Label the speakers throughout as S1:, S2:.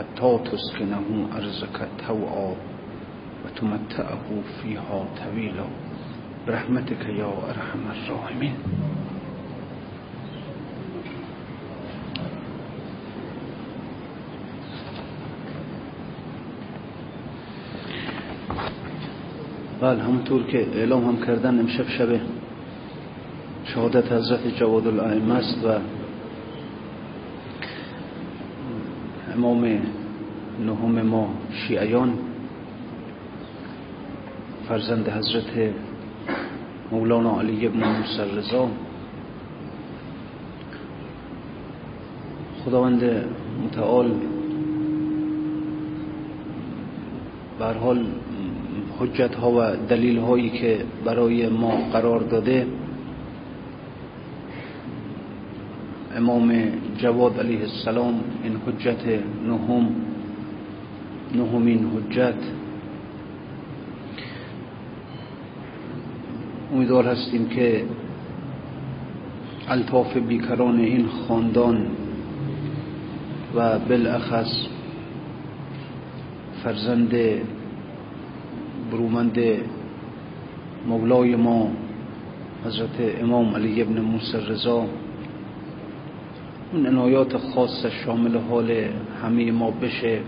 S1: حتى تسكنه أرزك توعا وتمتعه فيها طويلا برحمتك يا أرحم الراحمين بله همونطور که اعلام هم کردن امشب شب شهادت حضرت جواد الائمه است و امام نهم ما شیعیان فرزند حضرت مولانا علی ابن موسی رضا خداوند متعال حال حجت ها و دلیل هایی که برای ما قرار داده امام جواد علیه السلام این حجت نهم نهمین حجت. امیدوار هستیم که الطاف بیکران این خاندان و بالاخص فرزند برومند مولای ما حضرت امام علی ابن موسی رضا اون عنایات خاص شامل حال همه ما بشه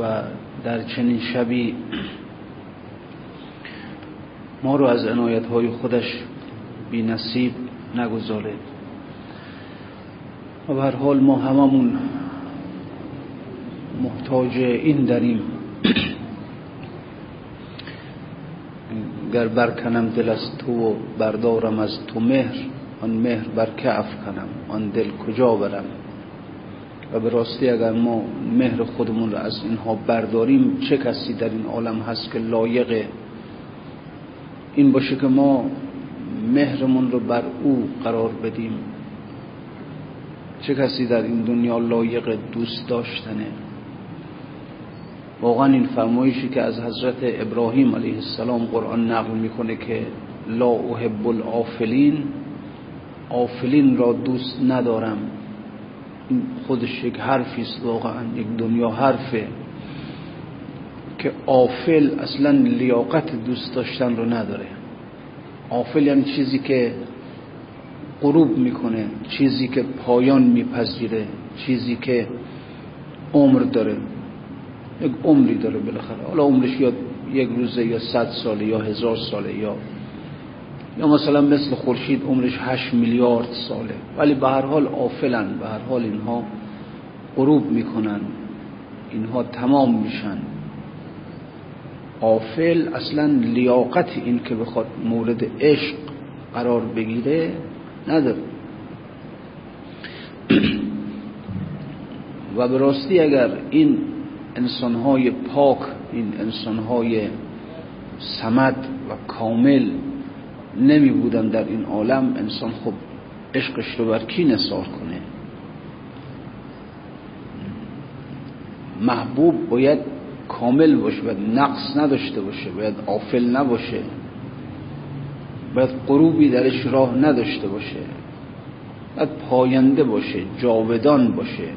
S1: و در چنین شبی ما رو از عنایت های خودش بی نصیب نگذاره. و هر حال ما هممون محتاج این داریم گر برکنم دل از تو و بردارم از تو مهر آن مهر بر که افکنم آن دل کجا برم؟ و به راستی اگر ما مهر خودمون را از اینها برداریم چه کسی در این عالم هست که لایق؟ این باشه که ما مهرمون رو بر او قرار بدیم. چه کسی در این دنیا لایق دوست داشتنه؟ واقعا این فرمایشی که از حضرت ابراهیم علیه السلام قرآن نقل می‌کنه که لا احب الافلین آفلین را دوست ندارم. این خودش یک حرفی است واقعا یک دنیا حرفه که آفل اصلا لیاقت دوست داشتن رو نداره. آفل یعنی چیزی که غروب می‌کنه چیزی که پایان میپذیره چیزی که عمر داره. یک عمری داره بالاخره. حالا عمرش یا یک روزه یا صد ساله یا هزار ساله یا یا مثلا مثل خورشید عمرش هشت میلیارد ساله. ولی به هر حال آفلن به هر حال اینها غروب می‌کنن. اینها تمام میشن. آفل اصلا لیاقت این که بخواد مورد عشق قرار بگیره نداره. و به راستی اگر این انسانهای پاک این انسانهای سمد و کامل نمی بودن در این عالم انسان خب عشقش رو بر کی نثار کنه؟ محبوب باید کامل باشه باید نقص نداشته باشه باید آفل نباشه باید غروبی درش راه نداشته باشه باید پاینده باشه جاودان باشه.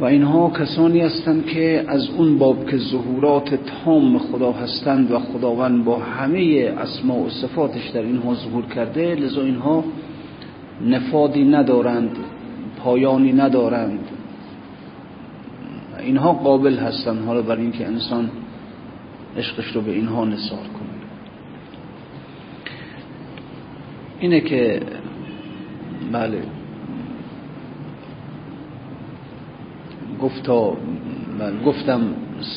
S1: و اینها کسانی هستند که از اون باب که ظهورات تام خدا هستند و خداوند با همه اسماء و صفاتش در اینها ظهور کرده لذا اینها نفادی ندارند پایانی ندارند. اینها قابل هستند حالا برای اینکه انسان عشقش رو به اینها نثار کنه. اینه که بله گفتا گفتم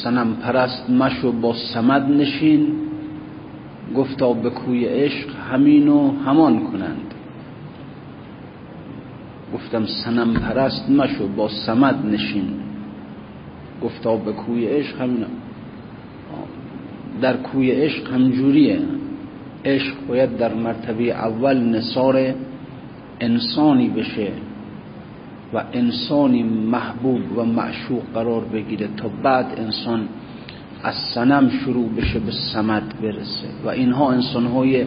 S1: سنم پرست مشو با سمد نشین. گفتا به کوی عشق همین و همان کنند. گفتم سنم پرست مشو با سمد نشین. گفتا به کوی عشق همین در کوی عشق همجوریه. عشق باید در مرتبه اول نصار انسانی بشه. و انسانی محبوب و معشوق قرار بگیره تا بعد انسان از سنم شروع بشه به سمد برسه. و اینها انسانهای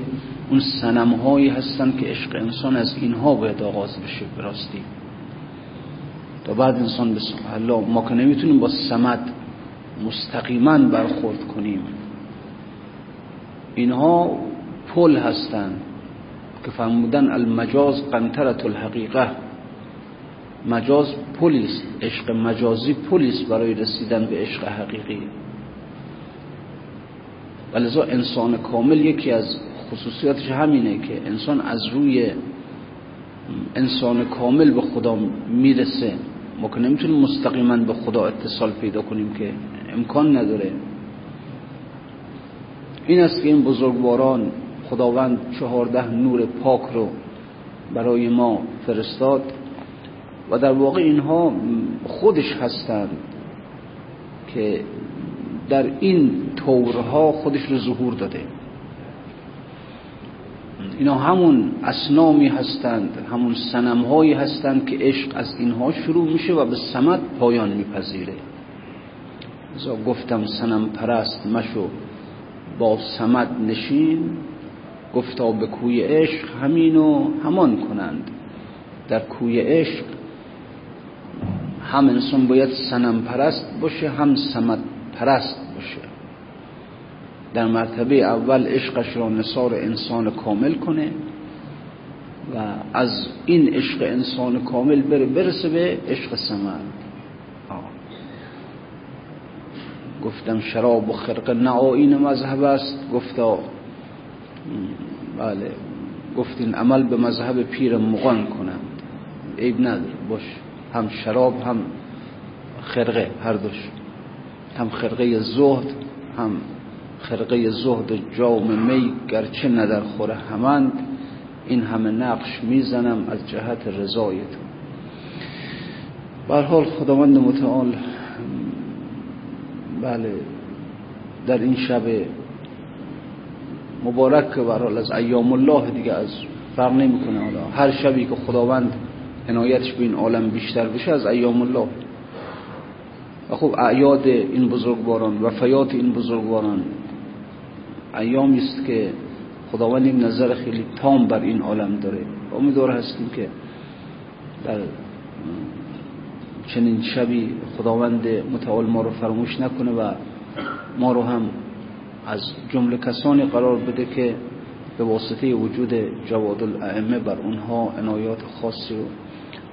S1: اون سنمهایی هستن که عشق انسان از اینها باید آغاز بشه براستی تا بعد انسان به الله ما که نمی‌تونیم با سمد مستقیما برخورد کنیم. اینها پل هستند که فرمودن المجاز قنطرت الحقیقه مجاز پلیس عشق مجازی پلیس برای رسیدن به عشق حقیقی. ولذا انسان کامل یکی از خصوصیاتش همینه که انسان از روی انسان کامل به خدا می‌رسه. ما که نمی‌تونیم مستقیما به خدا اتصال پیدا کنیم که امکان نداره. این است که این بزرگواران خداوند چهارده نور پاک رو برای ما فرستاد. و در واقع اینها خودش هستند که در این طورها خودش رو ظهور داده. اینا همون اسنامی هستند همون سنمهایی هستند که عشق از اینها شروع میشه و به سمت پایان میپذیره. گفتم سنم پرست مشو با سمت نشین گفتا به کوی عشق همینو همان کنند. در کوی عشق هم انسان باید سنم پرست باشه هم سمت پرست باشه. در مرتبه اول عشقش را نصار انسان کامل کنه و از این عشق انسان کامل بره برسه به عشق سمت گفتم شراب و خرق نعاین مذهب است گفتا. بله. گفتین عمل به مذهب پیر مغان کنند عیب نداره باش. هم شراب هم خرقه هر دوش. هم خرقه زهد هم خرقه زهد جام می گرچه ندر خوره همند. این همه نقش می‌زنم از جهت رضای تو حال خداوند متعال بله در این شب مبارک که برحال از ایام الله دیگه از فرق نمی‌کنه. حالا هر شبی که خداوند عنایتش به این عالم بیشتر بشه از ایام الله. و خب اعیاد این بزرگواران وفیات این بزرگواران ایامی است که خداوند این نظر خیلی تام بر این عالم داره. امیدوار هستیم که در چنین شبی خداوند متعال ما رو فراموش نکنه و ما رو هم از جمله کسانی قرار بده که به واسطه وجود جواد الائمه بر اونها عنایات خاصی رو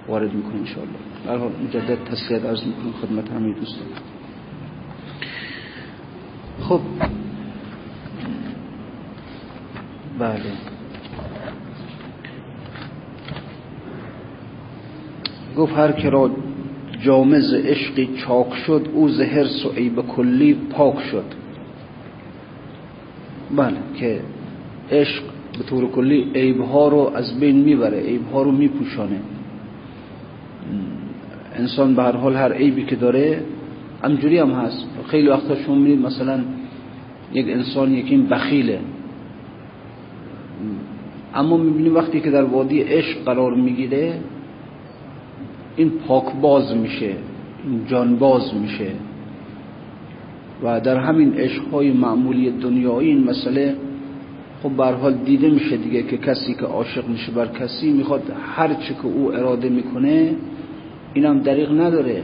S1: وارد می‌کنه انشاءالله. در حال مجدد تسلیت عرض می‌کنم خدمت همه دوستان. خب. بله. گفت هر که را جامز عشقی چاک شد او زهر و عیب کلی پاک شد. بله که عشق به طور کلی عیبها رو از بین می‌بره عیبها رو میپوشانه. انسان به هر حال هر عیبی که داره همجوری هم هست. خیلی وقتا شما می‌بینید مثلا یک انسان یکی بخیله. اما می‌بینید وقتی که در وادی عشق قرار می‌گیره این پاک باز میشه این جان باز میشه. و در همین عشقهای معمولی دنیایی این مسئله خب حال دیده میشه دیگه که کسی که عاشق میشه بر کسی می‌خواد هر چی که او اراده می‌کنه اینم دریغ نداره.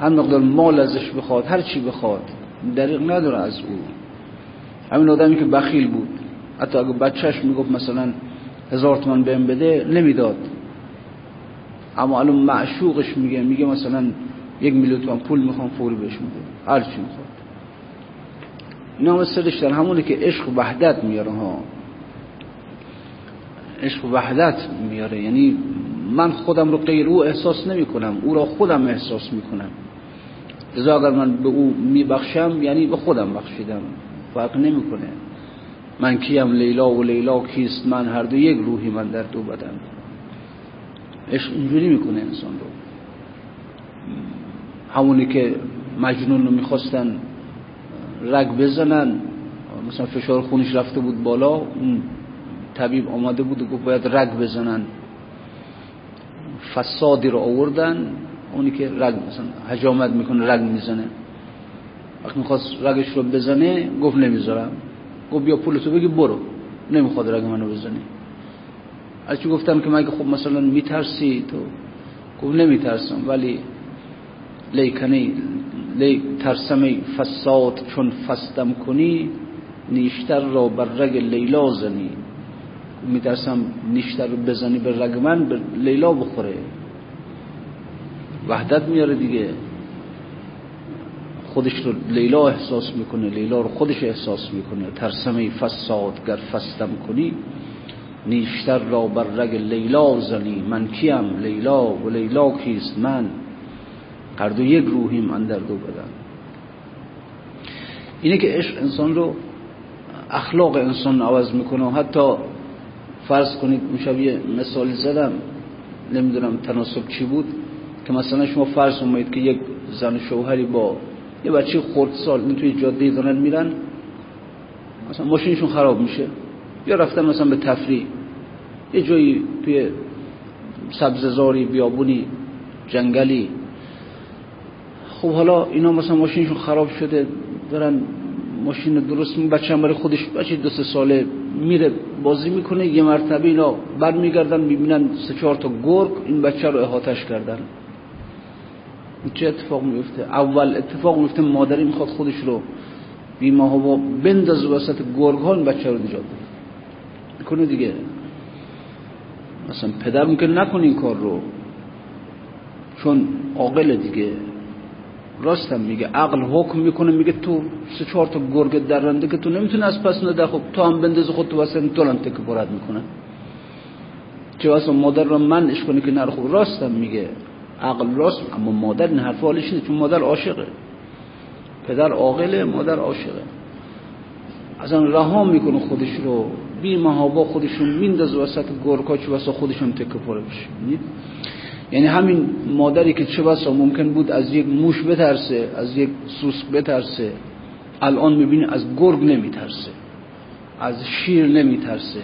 S1: هر مقدار مال ازش بخواد هر چی بخواد دریغ نداره از او. همین آدمی که بخیل بود. حتی اگه بچهش می‌گفت مثلا هزار تومن بهم بده نمی‌داد. اما الان معشوقش میگه میگه مثلا یک میلیون تومن پول می‌خوام فوری بهش میده هر چی می‌خواد. اینا مثلش در همونه که عشق وحدت میاره ها. عشق وحدت میاره. یعنی من خودم رو غیر او احساس نمی کنم. او را خودم احساس می‌کنم لذا اگر من به او میبخشم یعنی به خودم بخشیدم. فرق نمی‌کنه من کیم لیلا و لیلا کیست؟ من هر دو یک روحی من در دو بدن. عشق اینجوری می‌کنه انسان رو. همونی که مجنون رو می‌خواستن رگ بزنن مثلا فشار خونش رفته بود بالا اون طبیب آمده بود و گفت باید رگ بزنن. فسادی رو آوردن اونی که رگ مثلا حجامت می‌کنه رگ می‌زنه. وقتی می‌خواست رگش رو بزنه گفت نمی‌ذارم. گفت بیا پولتو بگی برو. نمی‌خواد رگ منو بزنه. از چی گفتم که مگه خب مثلا میترسی؟ تو گفت نمیترسم ولی لیکنی لی ترسمی فساد چون فستم کنی نیشتر را بر رگ لیلا زنی. میترسم نیشتر رو بزنی به رگ من به لیلا بخوره. وحدت میاره دیگه. خودش رو لیلا احساس می‌کنه لیلا رو خودش احساس می‌کنه. ترسمی فساد گر فستم کنی نیشتر را بر رگ لیلا زنی. من کیم؟ لیلا و لیلا کیست من؟ هر دو یک روحیم من در دو بدن. اینه که عشق انسان رو اخلاق انسان عوض می‌کنه حتی فرض کنید اون یه مثالی زدم نمی‌دونم تناسب چی بود که مثلا شما فرض کنید که یک زن شوهری با یه بچه خورد سال این توی جاده دارن میرن مثلا ماشینشون خراب میشه یا رفتن مثلا به تفریح یه جایی توی سبززاری بیابونی جنگلی. خب حالا اینا مثلا ماشینشون خراب شده دارن ماشین درست می بچه برای خودش بچه دو سه ساله میره بازی می‌کنه یه مرتبه اینا برمیگردن می‌بینن سه چهار تا گرگ این بچه رو احاتش کردن. چه اتفاق میفته اول اتفاق میفته مادری می‌خواد خودش رو بیمه ها بندازه وسط گرگ ها این بچه رو نجات بده. دیگه. مثلا پدر ممکن نکنه این کار رو چون عاقل دیگه. راستم میگه عقل حکم می‌کنه میگه تو سه چهار تا گرگ درنده که تو نمی‌تونی از پس نده. خب تو هم بنداز خود تو واسه دولم تک برد می‌کنه. چه واسه مادر رو منش کنه که نره خب راستم میگه عقل راست اما مادر این حرف حالش چون مادر عاشقه. پدر عاقله مادر عاشقه. اصلا رها می‌کنه خودش رو. بی محابا خودشون میندازه وسط گرگا چه واسه خودشون تکه پره بشه. یعنی همین مادری که چه بسا ممکن بود از یک موش بترسه از یک سوسک بترسه الان می‌بینی از گرگ نمیترسه از شیر نمیترسه.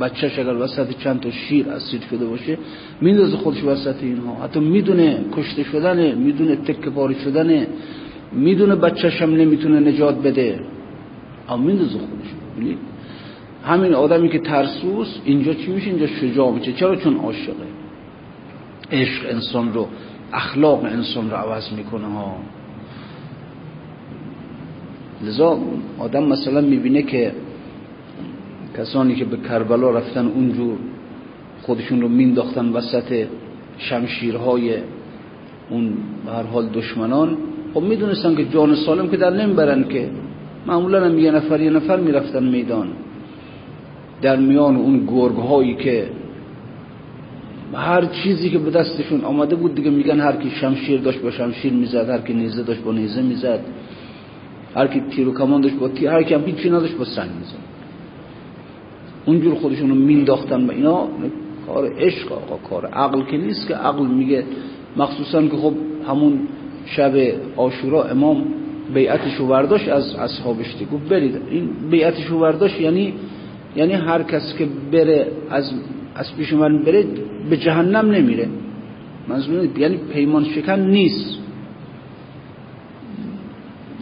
S1: بچهش اگر وسط چند تا شیر اسیر شده باشه میندازه خودش وسط اینها. حتی می‌دونه کشته شدنه می‌دونه تکه پاری شدنه می‌دونه بچهش هم نمی‌تونه نجات بده. اما میندازه خودش. همین آدمی که ترسوس اینجا چی میشه؟ اینجا شجاع میشه. چرا؟ چون عاشقه. عشق انسان رو اخلاق انسان رو عوض می‌کنه ها. لذا آدم مثلا می‌بینه که کسانی که به کربلا رفتن اونجور خودشون رو مینداختن وسط شمشیرهای اون به هر حال دشمنان خب می‌دونستن که جان سالم که در نمی‌برن که. معمولا هم یه نفر یه نفر می‌رفتن میدان. در میان اون گرگ هایی که هر چیزی که به دستشون آمده بود دیگه میگن هر کی شمشیر داشت با شمشیر می‌زد هر کی نیزه داشت با نیزه می‌زد. هر کی تیر و کمان داشت با تیر هر کی هم نداشت با سنگ می‌زد. اونجور خودشون رو مینداختن و اینا کار عشق آقا کار عقل که نیست که عقل میگه. مخصوصا که خب همون شب آشورا امام بیعتش رو برداشت از اصحابش گفت برید این بیعتش رو برداشت یعنی یعنی هر کس که بره از از پیش من بره به جهنم نمیره. منظور یعنی پیمان شکن نیست.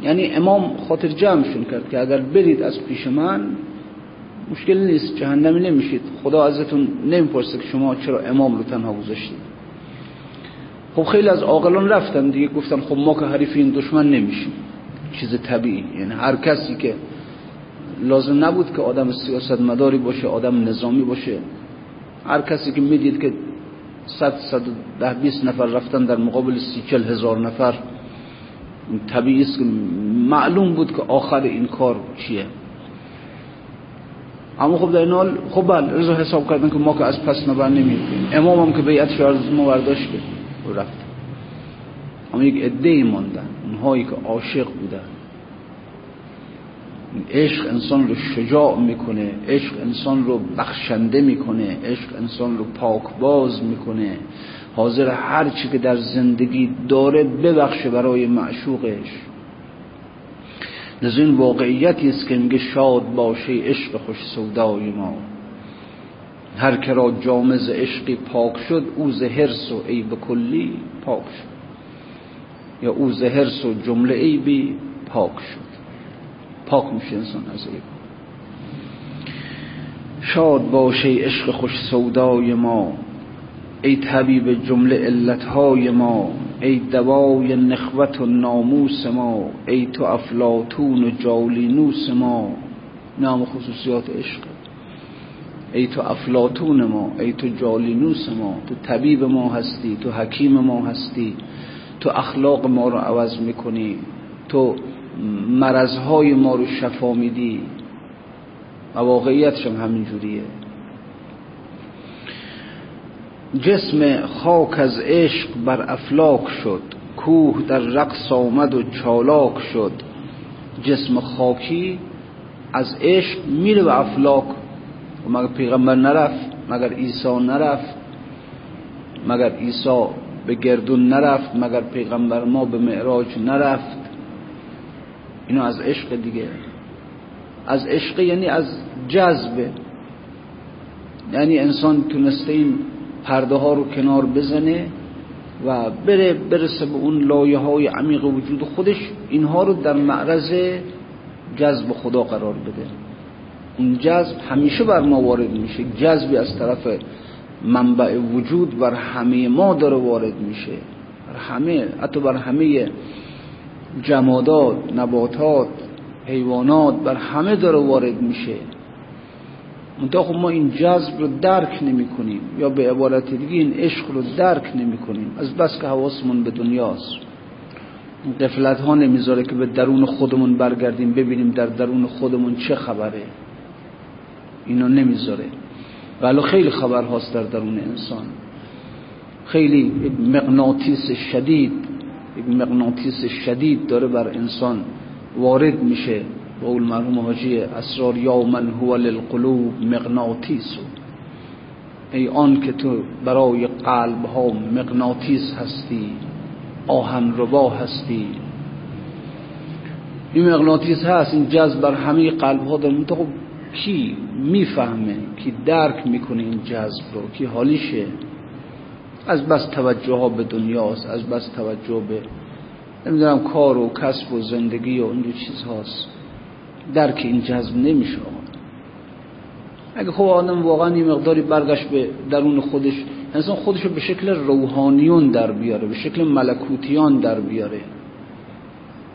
S1: یعنی امام خاطر جمعشون کرد که اگر برید از پیش من مشکل نیست جهنمی نمیشید. خدا ازتون نمی‌پرسه که شما چرا امام رو تنها گذاشتید. خب خیلی از عاقلان رفتن دیگه گفتن خب ما که حریف این دشمن نمیشیم. چیز طبیعی. یعنی هر کسی که لازم نبود که آدم سیاست مداری باشه آدم نظامی باشه هر کسی که می‌دید که صد صد ده بیست نفر رفتن در مقابل سی چل هزار نفر طبیعی است که معلوم بود که آخر این کار چیه. اما خب در این حال خب بله رضا حساب کردن که ما که از پس نبر نمیدیم امام هم که بیعت از ما برداشت و رفت. اما یک عده ماندن اونهایی که عاشق بودن. عشق انسان رو شجاع می‌کنه عشق انسان رو بخشنده می‌کنه عشق انسان رو پاکباز می‌کنه. حاضر هر چی که در زندگی داره ببخشه برای معشوقش. لذا این واقعیتی است که میگه شاد باشه عشق خوش سودای ما. هر که را جامز عشقی پاک شد او هرس و عیب کلی پاک شد. یا او هرس و جمله عیبی پاک شد. پاک میشه انسان از عیب شاد باشه عشق خوش سودای ما ای طبیب جمله علتهای ما ای دوای نخوت و ناموس ما ای تو افلاتون و جالینوس ما. نام خصوصیات عشق. ای تو افلاتون ما ای تو جالینوس ما. تو طبیب ما هستی تو حکیم ما هستی. تو اخلاق ما رو عوض می‌کنی. تو مرضهای ما رو شفا میدی. و واقعیتش هم همین جوریه. جسم خاک از عشق بر افلاک شد. کوه در رقص آمد و چالاک شد. جسم خاکی از عشق میره به افلاک. مگر پیغمبر نرفت مگر عیسی نرفت مگر عیسی به گردون نرفت مگر پیغمبر ما به معراج نرفت. اینو از عشق دیگه. از عشق یعنی از جذبه یعنی انسان تونسته این پرده ها رو کنار بزنه و بره برسه به اون لایه های عمیق وجود خودش. اینها رو در معرض جذب خدا قرار بده. اون جذب همیشه بر ما وارد میشه. جذبی از طرف منبع وجود بر همه ما داره وارد میشه. بر همه حتی بر همه جمادات نباتات حیوانات بر همه داره وارد میشه. منتها خب ما این جذب رو درک نمی کنیم. یا به عبارت دیگه این عشق رو درک نمی کنیم. از بس که حواسمون به دنیاست. قفلت ها نمی‌ذاره که به درون خودمون برگردیم ببینیم در درون خودمون چه خبره. اینا نمی‌ذاره. ولی خیلی خبر هاست در درون انسان. خیلی مغناطیس شدید یک مغناطیس شدید داره بر انسان وارد میشه قول مرحوم حاجی اسرار یا من هو للقلوب مغناطیس. ای آن که تو برای قلب ها مغناطیس هستی آهن ربا هستی. این مغناطیس هست این جذب بر همه قلب ها داره خب کی می‌فهمه کی درک می‌کنه این جذب رو؟ کی حالیشه؟ از بس توجه ها به دنیاست از بس توجه به نمی‌دونم کار و کسب و زندگی و اینجور چیز هاست درک این جذب نمیشه اگه خب آدم واقعا این مقداری برگشت به درون خودش انسان خودش رو به شکل روحانیون در بیاره به شکل ملکوتیان در بیاره.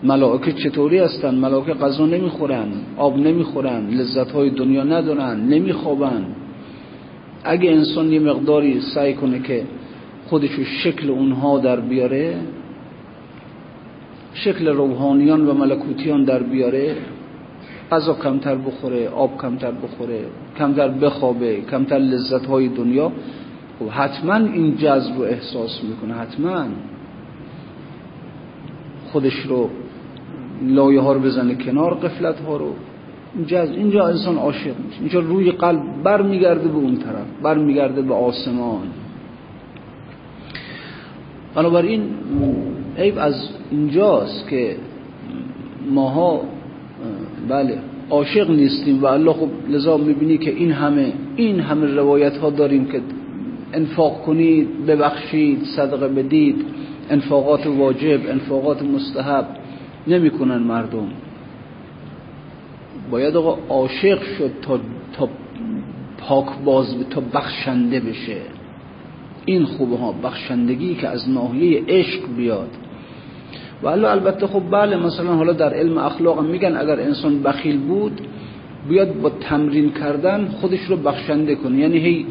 S1: ملائکه چطوری هستن؟ ملائکه غذا نمی‌خورن آب نمی‌خورن لذت های دنیا ندارن نمیخوابن. اگه انسان یه مقداری سعی کنه که خودش رو شکل اونها در بیاره شکل روحانیان و ملکوتیان در بیاره غذا کمتر بخوره آب کمتر بخوره کمتر بخوابه کمتر لذت های دنیا. خب حتما این جذب رو احساس می‌کنه حتما. خودش رو لایه ها رو بزنه کنار قفلت ها رو. اینجا انسان عاشق میشه. اینجا روی قلب بر میگرده به اون طرف بر میگرده به آسمان. بنابراین عیب از اینجاست که ماها بله عاشق نیستیم و الله خب لذا می‌بینی که این همه این همه روایت ها داریم که انفاق کنید ببخشید صدقه بدید انفاقات واجب انفاقات مستحب نمی‌کنن مردم. باید آقا عاشق شد تا, تا پاک باز تا بخشنده بشه. این خوبه ها بخشندگی که از ناحیه عشق بیاد. ولی البته خب بله مثلا حالا در علم اخلاق میگن اگر انسان بخیل بود بیاد با تمرین کردن خودش رو بخشنده کنه. یعنی هی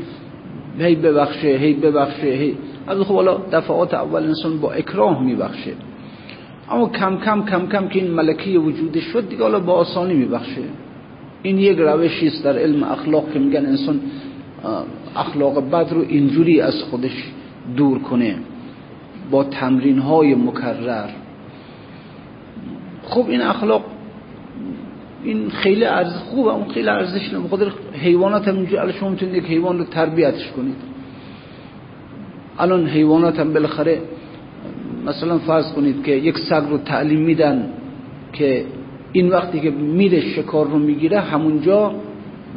S1: هی ببخشه هی ببخشه هی از خب حالا دفعات اول انسان با اکراه میبخشه. اما کم کم کم کم که این ملکی وجودش شد دیگه حالا با آسانی میبخشه. این یک روشی است در علم اخلاق که میگن انسان اخلاق بد رو اینجوری از خودش دور کنه با تمرین های مکرر. خب این اخلاق این خیلی ارز خوبه اون خیلی ارزش نمی‌خواد حیوانات هم اینجوری شما می‌تونید یک حیوان رو تربیتش کنید. الان حیوانات هم بالاخره مثلا فرض کنید که یک سگ رو تعلیم میدن که این وقتی که میره شکار رو می‌گیره همونجا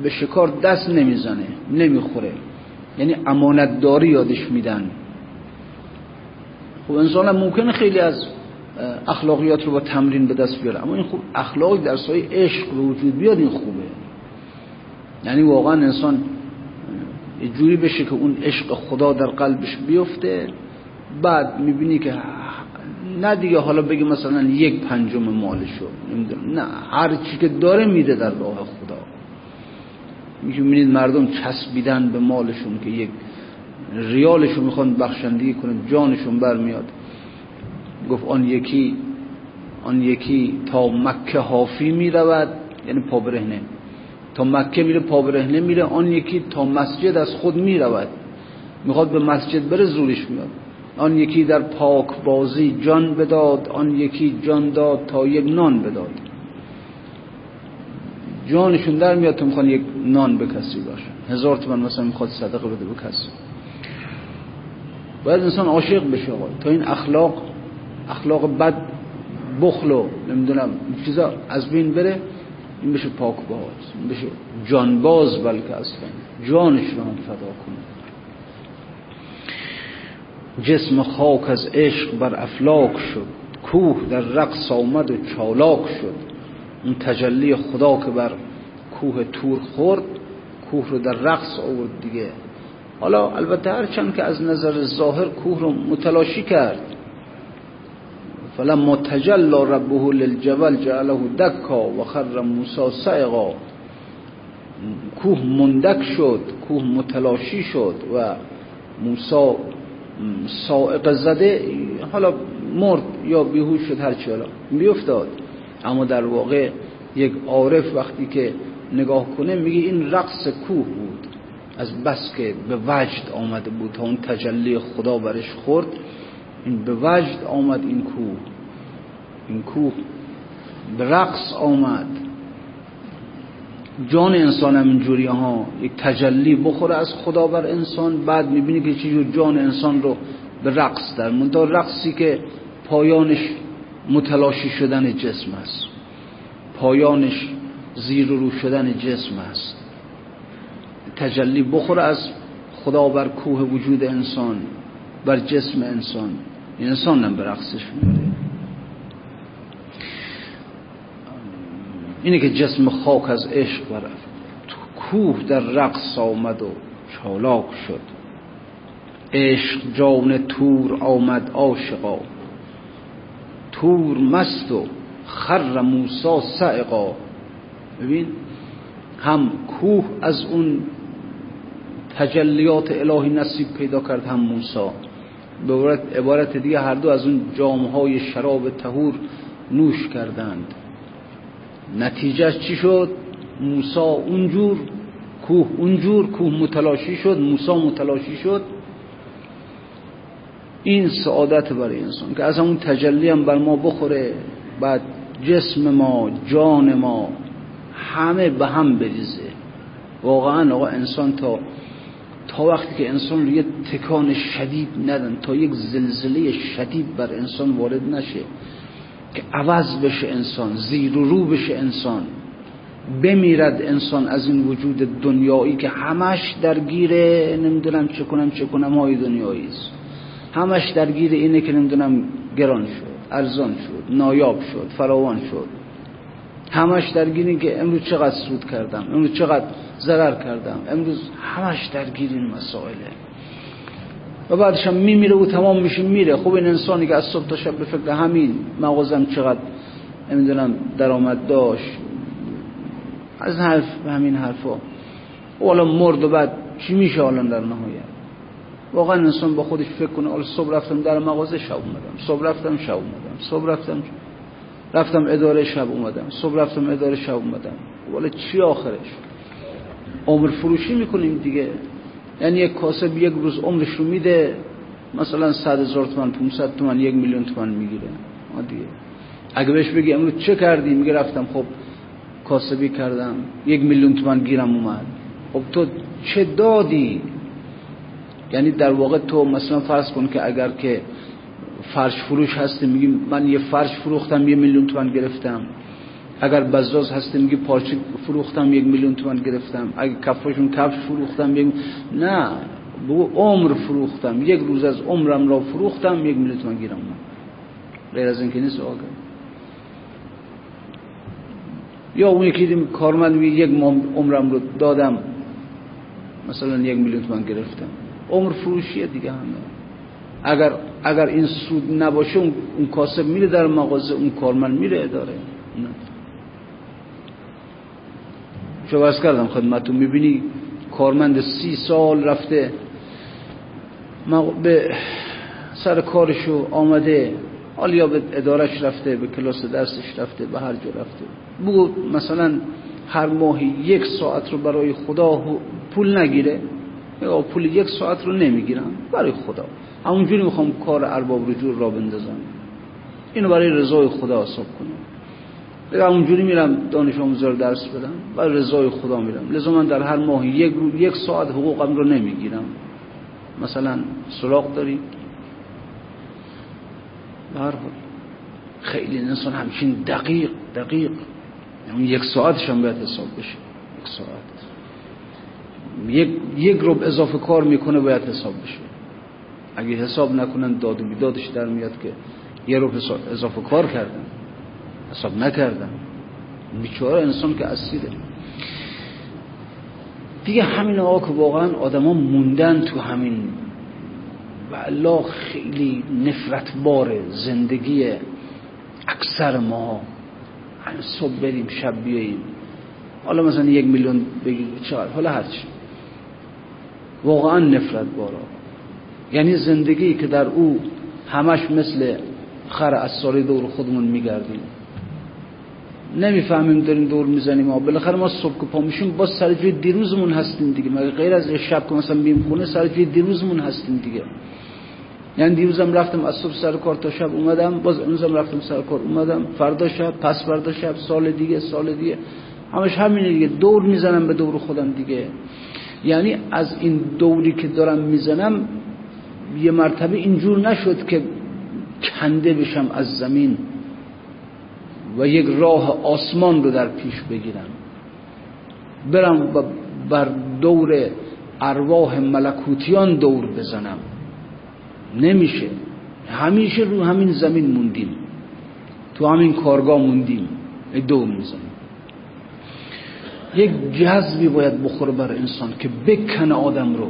S1: به شکار دست نمی‌زنه نمی‌خوره. یعنی امانتداری یادش میدن. خب انسان هم ممکنه خیلی از اخلاقیات رو با تمرین به دست بیاره اما این خوب اخلاقی در سایه عشق به وجود بیاد این خوبه. یعنی واقعا انسان جوری بشه که اون عشق خدا در قلبش بیفته بعد می‌بینی که نه دیگه حالا بگی مثلا یک پنجم مالشو نه هر چی که داره میده در راه خدا. می‌بینید مردم چسبیدن به مالشون که یک ریالشون می‌خوان بخشندگی کنه جانشون برمیاد. گفت آن یکی آن یکی تا مکه حافی می‌رود یعنی پا برهنه. تا مکه میره پا برهنه میره آن یکی تا مسجد از خود می‌رود. می‌خواد به مسجد بره زورش میاد. آن یکی در پاک بازی جان بداد آن یکی جان داد تا یک نان بداد. جانشون در میاد تو می‌خوان یک نان به کسی باشه. هزار تومن مثلا می‌خواد صدقه بده به کسی. باید انسان عاشق بشه آقا. تا این اخلاق اخلاق بد بخل و نمی‌دونم چیزا از بین بره این بشه پاک باز این بشه جانباز بلکه اصلا جانش رو هم فدا کنه. جسم خاک از عشق بر افلاک شد. کوه در رقص آمد و چالاک شد. اون تجلی خدا که بر کوه تور خورد کوه رو در رقص آورد دیگه. حالا البته هرچند که از نظر ظاهر کوه رو متلاشی کرد. فلما تجلى ربه للجبل جعله دکا و خر موسی سعقا کوه مندک شد کوه متلاشی شد و موسی سائق زده حالا مرد یا بیهوش شد هرچی حالا بیفتاد اما در واقع یک عارف وقتی که نگاه کنه میگه این رقص کوه بود. از بس که به وجد آمده بود تا اون تجلی خدا برش خورد. این به وجد آمد این کوه. این کوه به رقص آمد. جان انسان هم اینجوری ها. یک تجلی بخوره از خدا بر انسان بعد می‌بینی که چجور جان انسان رو به رقص در منتها رقصی که پایانش متلاشی شدن جسم است. پایانش زیر و رو شدن جسم است. تجلی بخوره از خدا بر کوه وجود انسان بر جسم انسان. این انسان هم به رقصش میاره اینه که جسم خاک از عشق برفت کوه در رقص آمد و چالاک شد. عشق جان تور آمد عاشقا. تور مست و خر موسا سعقا ببین هم کوه از اون تجلیات الهی نصیب پیدا کرد هم موسا به عبارت دیگه هر دو از اون جامهای شراب تهور نوش کردند. نتیجه چی شد؟ موسا اونجور کوه اونجور کوه متلاشی شد موسا متلاشی شد. این سعادت برای انسان که از اون تجلی هم بر ما بخوره بعد جسم ما جان ما همه به هم بریزه. واقعا آقا انسان تا تا وقتی که انسان رو یه تکان شدید ندن تا یک زلزله شدید بر انسان وارد نشه که عوض بشه انسان زیر و رو بشه انسان بمیرد انسان از این وجود دنیایی که همش درگیر نمی‌دونم چه کنم چه کنم های دنیایی همش درگیر اینه که نمی‌دونم گران شد ارزان شد نایاب شد فراوان شد. همش درگیر این که امروز چقدر سود کردم امروز چقدر ضرر کردم امروز همش درگیر این مسائله و بعدش هم میمیره و تمام میشه میره. خب این انسانی که از صبح تا شب به فکر همین مغازم چقدر نمی‌دونم درآمد داشت. از حرف همین حرفا. حالا مرد و بعد چی میشه حالا در نهایت؟ واقعا انسان با خودش فکر کنه حالا صبح رفتم در مغازه شب اومدم. صبح رفتم شب اومدم. صبح رفتم رفتم اداره شب اومدم. صبح رفتم اداره شب اومدم. والا چی آخرش؟ عمر فروشی می‌کنیم دیگه. یعنی یک کاسب یک روز عمرش رو میده مثلا 100 هزار تومن 500 تومن یک میلیون تومن می‌گیره. دیگه. اگه بهش بگی امروز چه کردی؟ میگه رفتم خب کاسبی کردم. یک میلیون تومن گیرم اومد. خب تو چه دادی؟ یعنی در واقع تو مثلا فرض کن که اگر که فرش فروش هستی میگی من یه فرش فروختم یه میلیون تومن گرفتم. اگر بزاز هستی میگی پارچه فروختم یک میلیون تومن گرفتم. اگر کفاشون کفش فروختم یک نه بگو عمر فروختم. یک روز از عمرم را فروختم یک میلیون تومن گیرم. غیر از اینکه نیست آگه یا اون یکی کارمند یک عمرم رو دادم مثلا یک میلیون تومن گرفتم. عمر فروشیه دیگه همه. اگر اگر این سود نباشه اون کاسب میره در مغازه اون کارمند میره اداره. نه. شو کردم خدمتتون می‌بینی کارمند سی سال رفته به سر کارشو آمده حال یا به ادارش رفته به کلاس درسش رفته به هر جا رفته. بگو مثلا هر ماهی یک ساعت رو برای خدا پول نگیره. پول یک ساعت رو نمی‌گیرم. برای خدا. همونجوری می‌خوام کار ارباب رجوع را بندازم. اینو برای رضای خدا حساب کنم. اونجوری میرم دانش آموزا رو درس بدم. برای رضای خدا میرم. لذا من در هر ماهی یک, یک ساعت حقوقم رو نمی‌گیرم. مثلا سراغ داری حال. خیلی انسان همچین دقیق دقیق. یعنی یک ساعتش هم باید حساب بشه. یک ساعت. یک, یک روب اضافه کار می‌کنه باید حساب بشه. اگه حساب نکنن داد و بیدادش در میاد که یه روب اضافه کار کردن حساب نکردن. بیچاره انسان که اسیره دیگه همین آقا که واقعا آدما موندن تو همین و الله خیلی نفرت باره زندگی اکثر ما. صبح بریم شب بیاییم. حالا مثلا یک میلیون بگید چهار حالا هرچی واقعا نفرت بارا یعنی زندگی که در او همش مثل خر از سالی دور خودمون میگردیم. نمی‌فهمیم داریم دور می‌زنیم. و بالاخره ما صبح که پا میشیم باز دیروزمون هستیم دیگه. مگه غیر از شب که مثلا بیم خونه سر جوی دیروزمون هستیم دیگه. یعنی دیروزم رفتم از صبح سر کار تا شب اومدم باز امروزم رفتم سر کار اومدم. فردا شب پس فردا شب سال دیگه سال دیگه. همش همینه دیگه. دور می‌زنم به دور خودم دیگه. یعنی از این دوری که دارم می‌زنم یه مرتبه اینجور نشد که کنده بشم از زمین و یک راه آسمان رو در پیش بگیرم. برم و بر دور ارواح ملکوتیان دور بزنم. نمیشه. همیشه رو همین زمین موندیم. تو همین کارگاه موندیم. دور می‌زنیم. یک جذبی باید بخوره بر انسان که بکنه آدم رو.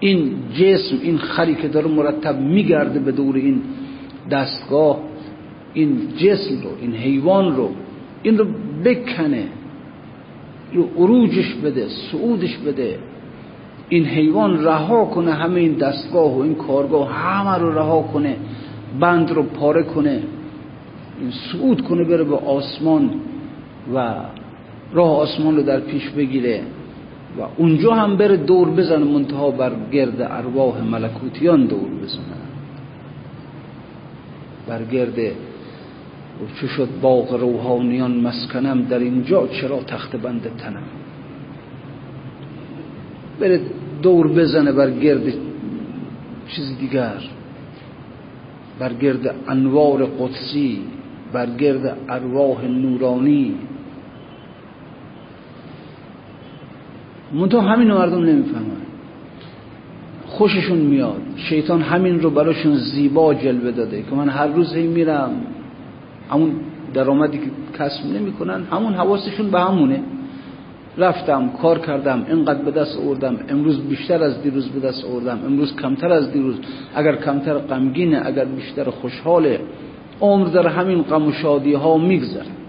S1: این جسم این خری که داره مرتب میگرده به دور این دستگاه این جسم رو این حیوان رو این رو بکنه. رو عروجش بده سعودش بده. این حیوان رها کنه همه این دستگاه و این کارگاه همه رو رها کنه بند رو پاره کنه. این سعود کنه بره به آسمان و راه آسمان رو در پیش بگیره و اونجا هم بره دور بزنه منتها بر گرد ارواح ملکوتیان دور بزنه. بر گرد چه شد باغ روحانیان مسکنم در اینجا چرا تخت بند تنم؟ بره دور بزنه بر گرد چیز دیگر بر گرد انوار قدسی بر گرد ارواح نورانی. منتها همین مردم نمی‌فهمن. خوششون میاد. شیطان همین رو براشون زیبا جلوه داده که من هر روز میرم. همون درآمدی که کسب نمی‌کنن همون حواسشون به همونه. رفتم کار کردم اینقدر به دست آوردم. امروز بیشتر از دیروز به دست آوردم. امروز کمتر از دیروز. اگر کمتر غمگینه اگر بیشتر خوشحاله. عمر در همین غم و شادی ها میگذره.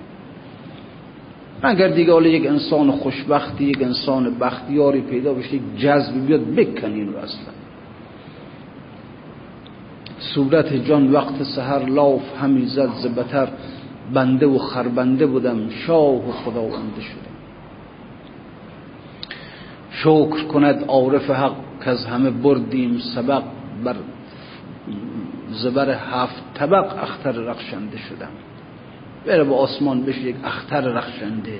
S1: اگر دیگه حالا یک انسان خوشبختی یک انسان بختیاری پیدا بشه یک جذب بیاد بکنین رو اصلا. صورت جان وقت سهر لاف همی زد زبتر بنده و خربنده بودم شاه و خدا خداونده شدم. شکر کند عارف حق که از همه بردیم سبق بر زبر هفت طبق اختر رخشنده شدم. بره به آسمان بشه یک اختر رخشنده.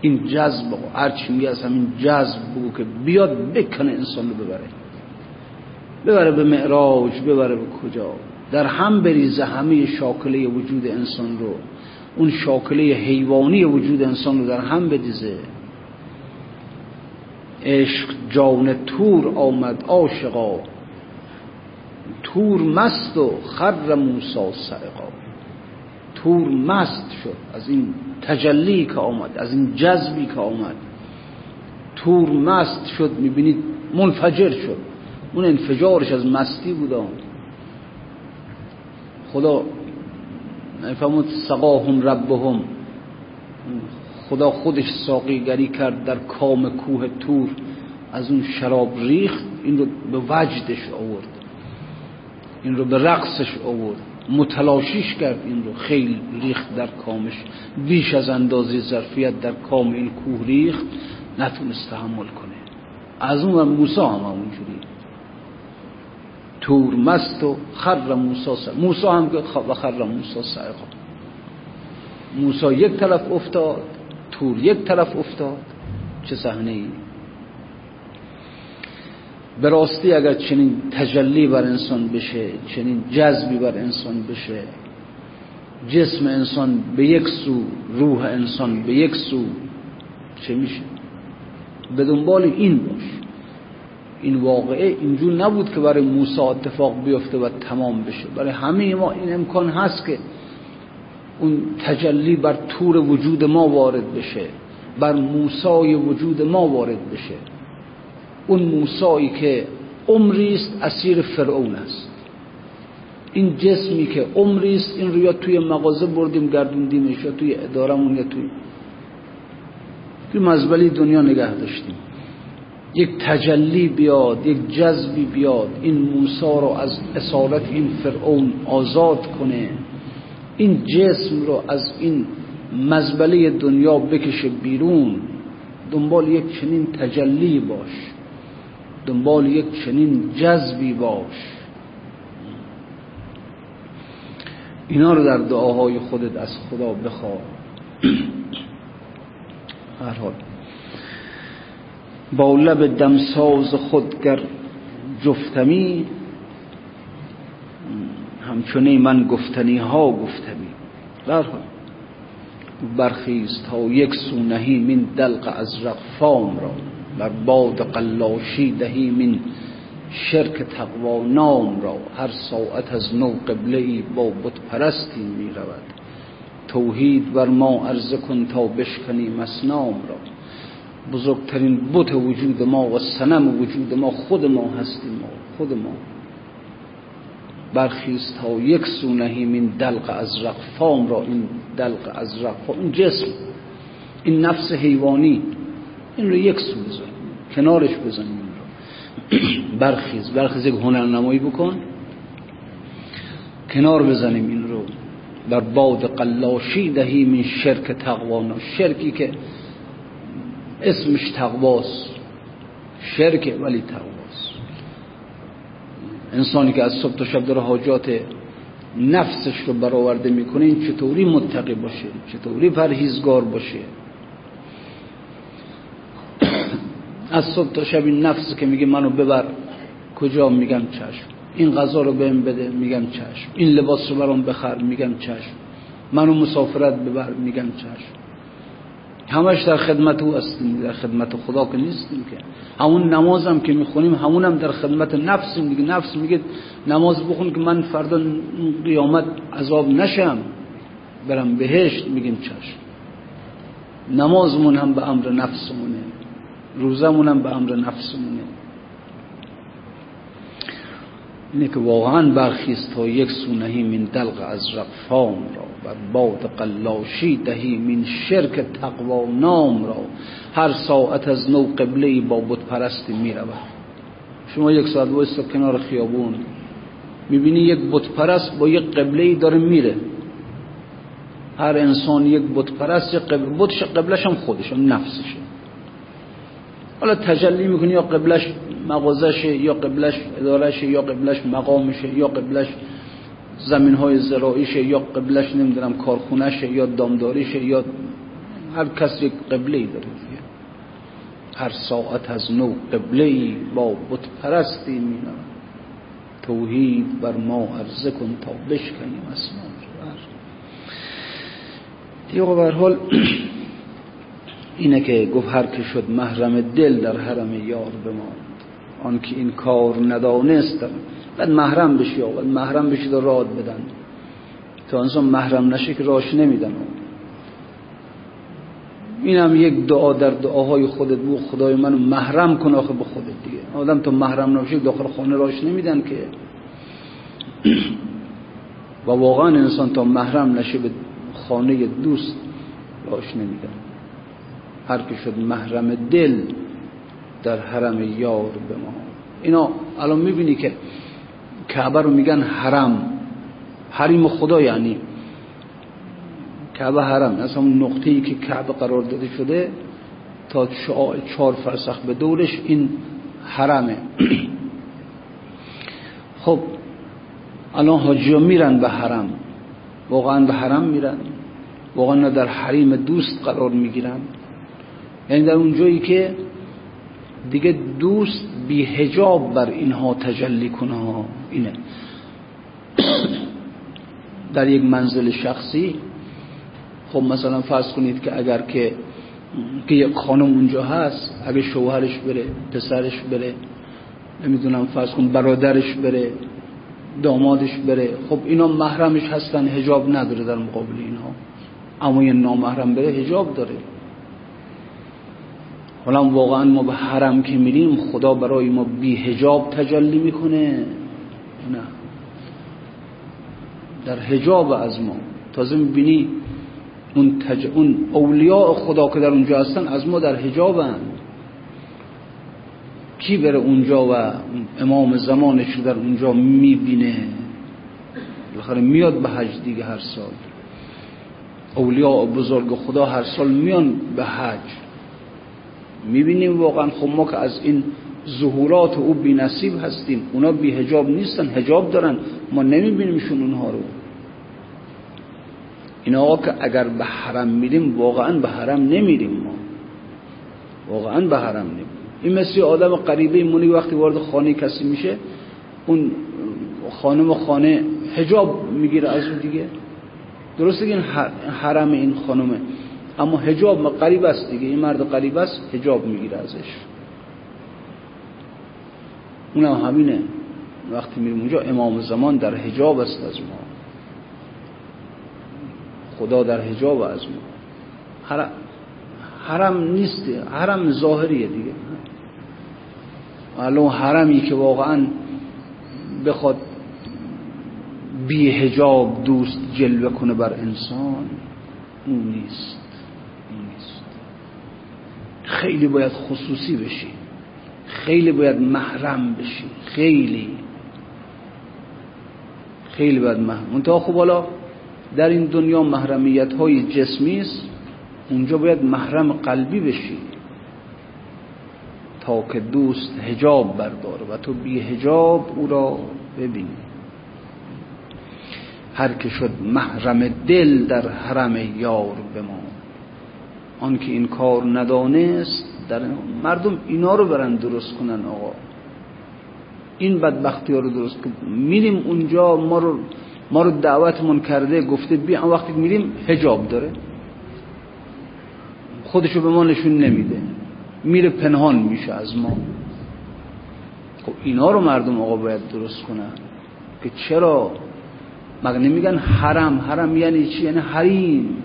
S1: این جذب هر چی میگه از همین جذب بگو که بیاد بکنه انسان رو ببره. ببره به معراج ببره به کجا؟ در هم بریزه همه شاکله وجود انسان رو. اون شاکله حیوانی وجود انسان رو در هم بریزه. عشق جان تور آمد آشقا تور مست و خر موسا سرقا. تور مست شد. از این تجلی که آمد از این جذبی که آمد تور مست شد می‌بینید منفجر شد. اون انفجارش از مستی بود خدا نفهمد سقاهم ربهم. خدا خودش ساقیگری کرد در کام کوه تور از اون شراب ریخت این رو به وجدش آورد. این رو به رقصش آورد. متلاشیش کرد این رو. خیلی ریخت در کامش. بیش از اندازه ظرفیت در کام این کوه ریخت. نتونست تحمل کنه. از اون موسا هم اونجوری تور مست و خر موسا سر. موسا هم و خر موسا سرقا موسا یک طرف افتاد. تور یک طرف افتاد. چه صحنه ای. به راستی اگر چنین تجلی بر انسان بشه چنین جذبی بر انسان بشه جسم انسان به یک سو روح انسان به یک سو چه میشه؟ به دنبال این باش. این واقعه اینجور نبود که برای موسا اتفاق بیفته و تمام بشه. برای همه ما این امکان هست که اون تجلی بر طور وجود ما وارد بشه بر موسای وجود ما وارد بشه. اون موسایی که عمریست اسیر فرعون است. این جسمی که عمریست این رو یا توی مغازه بردیم گردوندیمش یا توی ادارمون یا توی توی مزبلی دنیا نگه داشتیم. یک تجلی بیاد یک جذبی بیاد این موسا رو از اسارت این فرعون آزاد کنه. این جسم رو از این مزبله دنیا بکشه بیرون. دنبال یک چنین تجلی باش. دنبال یک چنین جذبی باش. اینا رو در دعاهای خودت از خدا بخواه. هر حال. با لب دمساز خود گر جفتمی همچنین من گفتنی ها گفتمی در حال. برخیز تا یک سونهی من دلق از رقفام را. بر باد قلاشی دهیم این شرک تقوا نام را هر ساعت از نو قبله ای با بت پرستی می رود. توحید بر ما عرضه کن تا بشکنی مسنام را. بزرگترین بت وجود ما و سنم وجود ما خود ما هستیم ما خود ما. برخیز تا یک سو نهیم این دلق از رقفام را این دلق از رقفام خب این جسم این نفس حیوانی این رو یک سو بزن کنارش بزن این رو. برخیز برخیز یک هنرنمایی بکن. کنار بزنیم این رو. در باد قلاشی دهی این شرک تقوانا شرکی که اسمش تقواست. شرک ولی تقواست. انسانی که از صبح تا شب داره حاجات نفسش رو برآورده می‌کنه این چطوری متقی باشه؟ چطوری پرهیزگار باشه؟ از صبح تا شب این نفس که میگه منو ببر کجا میگم چشم. این غذا رو بهم بده میگم چشم. این لباس رو برام بخر میگم چشم. منو مسافرت ببر میگم چشم. همش در خدمت او هستیم در خدمت خدا که نیستیم که. همون نمازم که می‌خونیم همون هم در خدمت نفسیم دیگه. نفس میگه نماز بخون که من فردا قیامت عذاب نشم. برم بهشت میگیم چشم. نمازمون هم به امر نفسمونه. روزمونم به امر نفسمونه. اینه که واقعا برخیست تا یک سونهی من دلق از رقفام را و باد قلاشی دهی من شرک تقوا نام را. هر ساعت از نو قبله با بت پرستی می رود شما یک ساعت وایستا کنار خیابون می‌بینی یک بت پرست با یک قبله داره میره. هر انسان یک بت پرست یک قبله بتش قبلش هم خودش هم نفسشه. حالا تجلی می‌کنی یا قبلش مغازشه یا قبلش ادارشه یا قبلش مقامشه یا قبلش زمین های زرائیشه یا قبلش نمی‌دونم کارخونهشه یا دامداریشه یا هر کس یک قبله ای داره هر ساعت از نو قبله ای با بت پرستی مینم توحید بر ما عرضه کن تا بشکنیم اسمان دیگه بر حال اینه که گفت هر که شد محرم دل در حرم یار بماند. آن که این کار ندانست بعد محرم بشی بعد محرم بشید و راد بدن. تا انسان محرم نشه که راش نمیدن. این یک دعا در دعاهای خودت بود خدای منو محرم کن آخه به خودت دیگه. آدم تو محرم نباشه داخل خانه راش نمیدن که. و واقعا انسان تا محرم نشه به خانه دوست راش نمیدن. هر که شد محرم دل در حرم یار به ما. اینا الان می‌بینی که کعبه رو میگن حرم. حریم خدا یعنی. کعبه حرم. اصلا اون نقطه ای که کعبه قرار داده شده تا چهار فرسخ به دورش این حرمه. خب الان حاجی میرن به حرم. واقعا به حرم میرن. واقعا در حریم دوست قرار می‌گیرن. یعنی در اون جایی که دیگه دوست بی هجاب بر اینها تجلی کنه اینه. در یک منزل شخصی خب مثلا فرض کنید که اگر که که یک خانم اونجا هست اگه شوهرش بره پسرش بره نمی‌دونم فرض کن برادرش بره دامادش بره خب اینا محرمش هستن هجاب نداره در مقابل اینها. اما یه نامحرم بره هجاب داره. حالا واقعا ما به حرم که میریم خدا برای ما بی هجاب تجلی می‌کنه. نه. در هجاب از ما. تازه می‌بینی اون, تج... اون اولیاء خدا که در اونجا هستن از ما در هجابن کی بره اونجا و امام زمانش در اونجا می‌بینه؟ بالاخره میاد به حج دیگه هر سال. اولیاء بزرگ خدا هر سال میان به حج. می‌بینیم واقعا خب ما که از این ظهورات او بی نصیب هستیم. اونا بی هجاب نیستن هجاب دارن. ما نمیبینیمشون اونها رو. این آقا که اگر به حرم میریم واقعا به حرم نمیریم ما. واقعا به حرم نمیریم. این مثل آدم قریبه مونی وقتی وارد خانه کسی میشه اون خانم و خانه هجاب می‌گیره از اون دیگه. درسته که این حرم این خانمه. اما هجاب قریب است دیگه. این مرد قریب است هجاب می‌گیره ازش. اونم همینه. وقتی میریم اونجا امام زمان در هجاب است از ما. خدا در هجاب از ما. حرم, نیست حرم ظاهریه دیگه. الان حرمی که واقعا بخواد بی هجاب دوست جلوه کنه بر انسان اون نیست. خیلی باید خصوصی بشی. خیلی باید محرم بشی. خیلی. خیلی باید محرم. منتها خب حالا در این دنیا محرمیت های جسمی است. اونجا باید محرم قلبی بشی. تا که دوست هجاب برداره و تو بی هجاب او را ببینی هر که شد محرم دل در حرم یار بمان. آن که این کار ندانست در مردم اینا رو برن درست کنن آقا. این بدبختی ها رو درست کن. میریم اونجا ما رو ما رو دعوتمون کرده گفته بیا وقتی میریم هجاب داره. خودشو به ما نشون نمیده. میره پنهان میشه از ما. خب اینا رو مردم آقا باید درست کنن. که چرا؟ مگه نمیگن حرم حرم یعنی چی؟ یعنی حریم.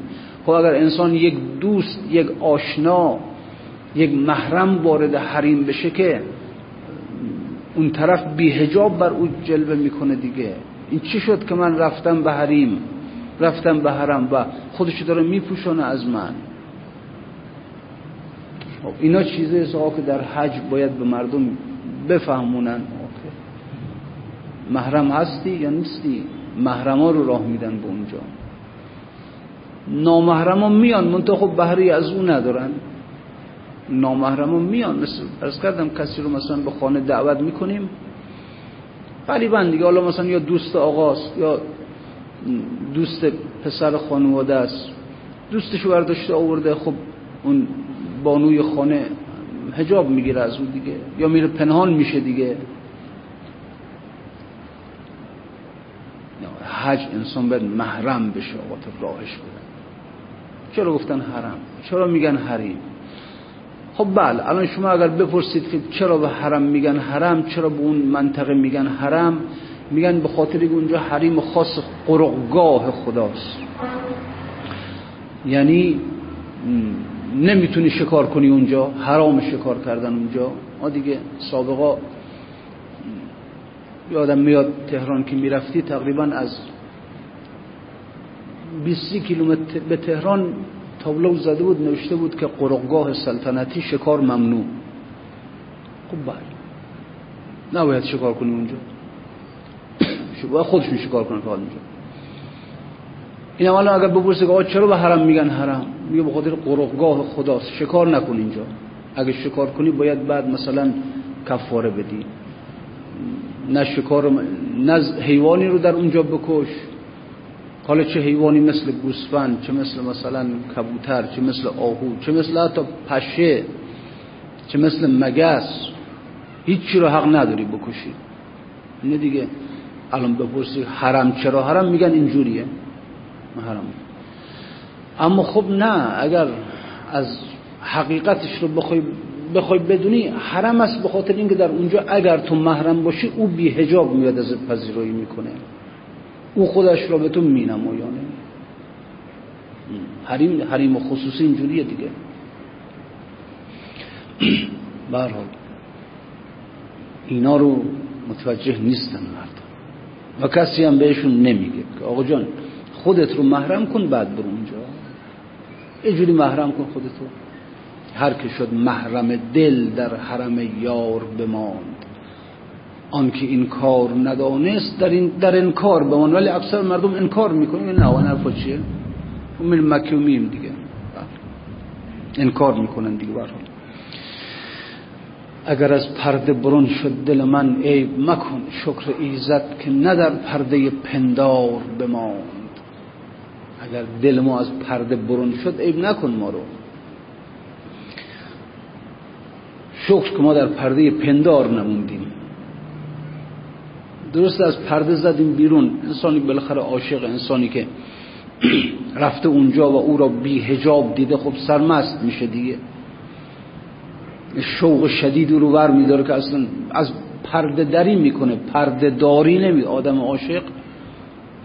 S1: خب اگر انسان یک دوست یک آشنا یک محرم وارد حریم بشه که اون طرف بیهجاب بر او جلوه می‌کنه دیگه. این چی شد که من رفتم به حریم؟ رفتم به حرم و خودش داره میپوشانه از من. خب اینا چیزه که در حج باید به مردم بفهمونن. محرم هستی یا نیستی؟ محرم ها رو راه میدن به اونجا. نامحرم میان منطقه خب از اون ندارن. نامحرم میان. مثل ارز کردم کسی رو مثلا به خانه دعوت می‌کنیم. قریبا دیگه حالا مثلا یا دوست آقاست یا دوست پسر خانواده است. دوستشو برداشته آورده خب اون بانوی خانه هجاب می‌گیره از اون دیگه. یا میره پنهان میشه دیگه. حج انسان باید محرم بشه آقا راهش بده. چرا گفتن حرم چرا میگن حریم؟ خب بله الان شما اگر بپرسید که چرا به حرم میگن حرم چرا به اون منطقه میگن حرم میگن به خاطر اونجا حریم خاص قرقگاه خداست. یعنی نمی‌تونی شکار کنی اونجا حرام شکار کردن اونجا. ما دیگه سابقا یادم میاد تهران که می‌رفتی تقریبا از 20 کیلومتر به تهران تابلو زده بود نوشته بود که قرقگاه سلطنتی شکار ممنوع. خب بله. نباید شکار کنی اونجا. باید خودشون شکار کنن که اونجا. این اولا اگر بپرسه که چرا به حرم میگن حرم؟ میگه به خاطر قرقگاه خداست. شکار نکن اینجا. اگه شکار کنی باید بعد مثلا کفاره بدی. نه شکار نه حیوانی رو در اونجا بکش. حالا چه حیوانی مثل گوسفند چه مثل مثلا کبوتر چه مثل آهو چه مثل حتی پشه چه مثل مگس هیچی رو حق نداری بکشی. اینه دیگه. الان بپرسی حرم چرا حرم؟ میگن اینجوریه. حرم. اما خب نه اگر از حقیقتش رو بخوای بخوای بدونی حرم است به خاطر اینکه در اونجا اگر تو محرم باشی او بی حجاب میاد از پذیرایی می‌کنه. او خودش را به تو مینمایانه حریم حریم خصوصی اینجوریه دیگه. برحال اینا رو متوجه نیستن مردم. و کسی هم بهشون نمیگه. آقا جان خودت رو محرم کن بعد برو اونجا اینجوری محرم کن خودتو هر که شد محرم دل در حرم یار بماند. آنکه این کار ندانست در این در انکار بمان. ولی اکثر مردم انکار می‌کنن نه اون حرفا چیه؟ من مکیومیم دیگه. انکار می‌کنن دیگه برحال اگر از پرده برون شد دل من عیب مکن شکر ایزد که نه در پرده پندار بماند. اگر دل ما از پرده برون شد عیب نکن ما رو. شکر که ما در پرده پندار نموندیم. درست از پرده زدیم بیرون. انسانی بالاخره عاشق انسانی که رفته اونجا و او را بی هجاب دیده خب سرمست میشه دیگه. شوق شدید رو بر میداره که اصلا از پرده دری می‌کنه. پرده داری نمی آدم عاشق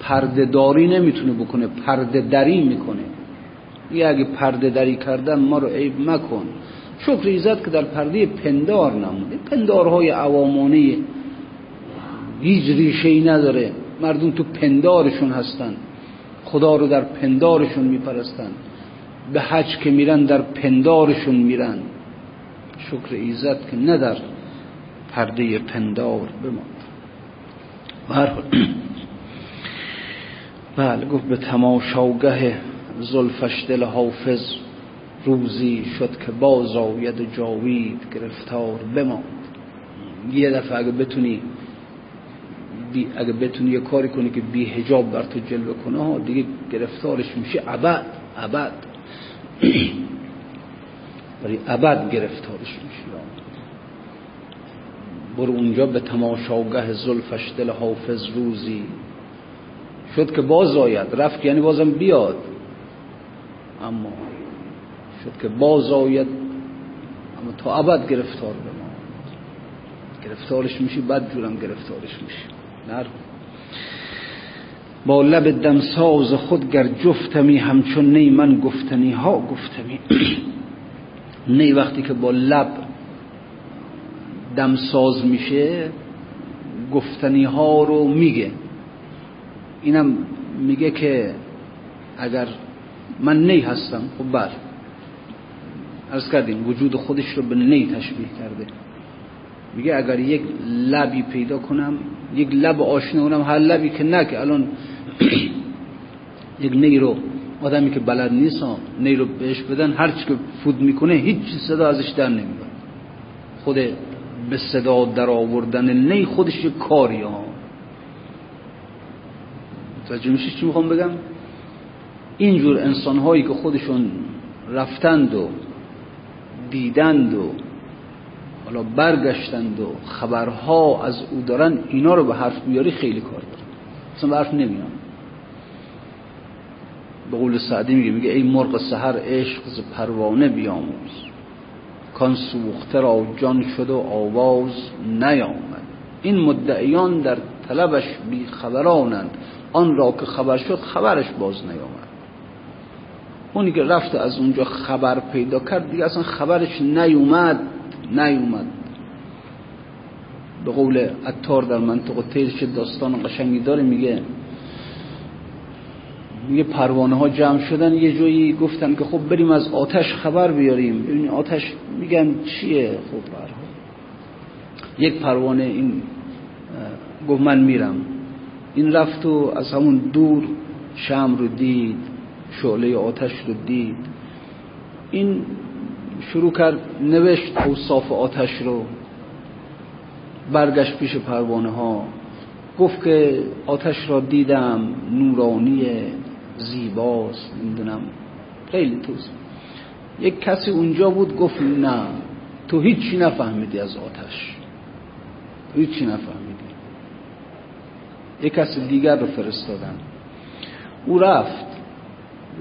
S1: پرده داری نمی‌تونه بکنه پرده دری می‌کنه. یه اگه پرده دری کردن ما رو عیب مکن. شکر ایزد که در پرده پندار نموده پندارهای عوامانه هیچ ریشه ای نداره. مردم تو پندارشون هستن. خدا رو در پندارشون میپرستن. به حج که میرن در پندارشون میرن. شکر ایزد که نه در پرده پندار بماند بله گفت به تماشاگه زلفش دل حافظ روزی شد که باز آید جاوید گرفتار بماند. یه دفعه اگه بتونی بی اگه بتونی یه کاری کنی که بی هجاب بر تو جلوه کنه دیگه گرفتارش میشه ابد ابد. برای ابد گرفتارش میشه. برو اونجا به تماشاگه زلفش دل حافظ روزی. شد که باز آید. رفت یعنی بازم بیاد. اما شد که باز آید. اما تا ابد گرفتار به ما گرفتارش میشی بد جورم گرفتارش میشی. نر. با لب دمساز خود گر جفتمی همچون نی من گفتنی ها گفتمی. نی وقتی که با لب دمساز میشه گفتنی ها رو میگه. اینم میگه که اگر من نی هستم خب بر ارز کردیم وجود خودش رو به نی تشبیه کرده. میگه اگر یک لبی پیدا کنم یک لب آشنا کنم هر لبی که نه که الان یک نی رو آدمی که بلد نیست نی رو بهش بدن هر چی که فود می‌کنه هیچ صدا ازش در نمیاد خود به صدا در آوردن نی خودش کاری ها. توجه میشه چی می‌خوام بگم؟ اینجور انسان هایی که خودشون رفتند و دیدند و حالا برگشتند و خبرها از او دارن اینا رو به حرف بیاری خیلی کار دارن. اصلا به حرف نمیان به قول سعدی میگه میگه ای مرغ سحر عشق ز پروانه بیاموز. کان سوخته را جان شد و آواز نیامد. این مدعیان در طلبش بی خبرانند. آن را که خبر شد خبرش باز نیامد. اونی که رفت از اونجا خبر پیدا کرد دیگه اصلا خبرش نیومد. نیومد. به قول اتار در منطقه تیرش داستان قشنگی داره میگه میگه پروانه ها جمع شدن یه جایی گفتن که خب بریم از آتش خبر بیاریم. ببین آتش میگن چیه؟ خب برها یک پروانه این گفت من میرم. این رفت و از همون دور شم رو دید شعله آتش رو دید. این شروع کرد نوشت اوصاف آتش رو. برگشت پیش پروانه ها گفت که آتش را دیدم نورانی زیباست نمی‌دونم. خیلی توست یک کسی اونجا بود گفت نه تو هیچی نفهمیدی از آتش. تو هیچی نفهمیدی. یک کسی دیگر رو فرستادن. او رفت.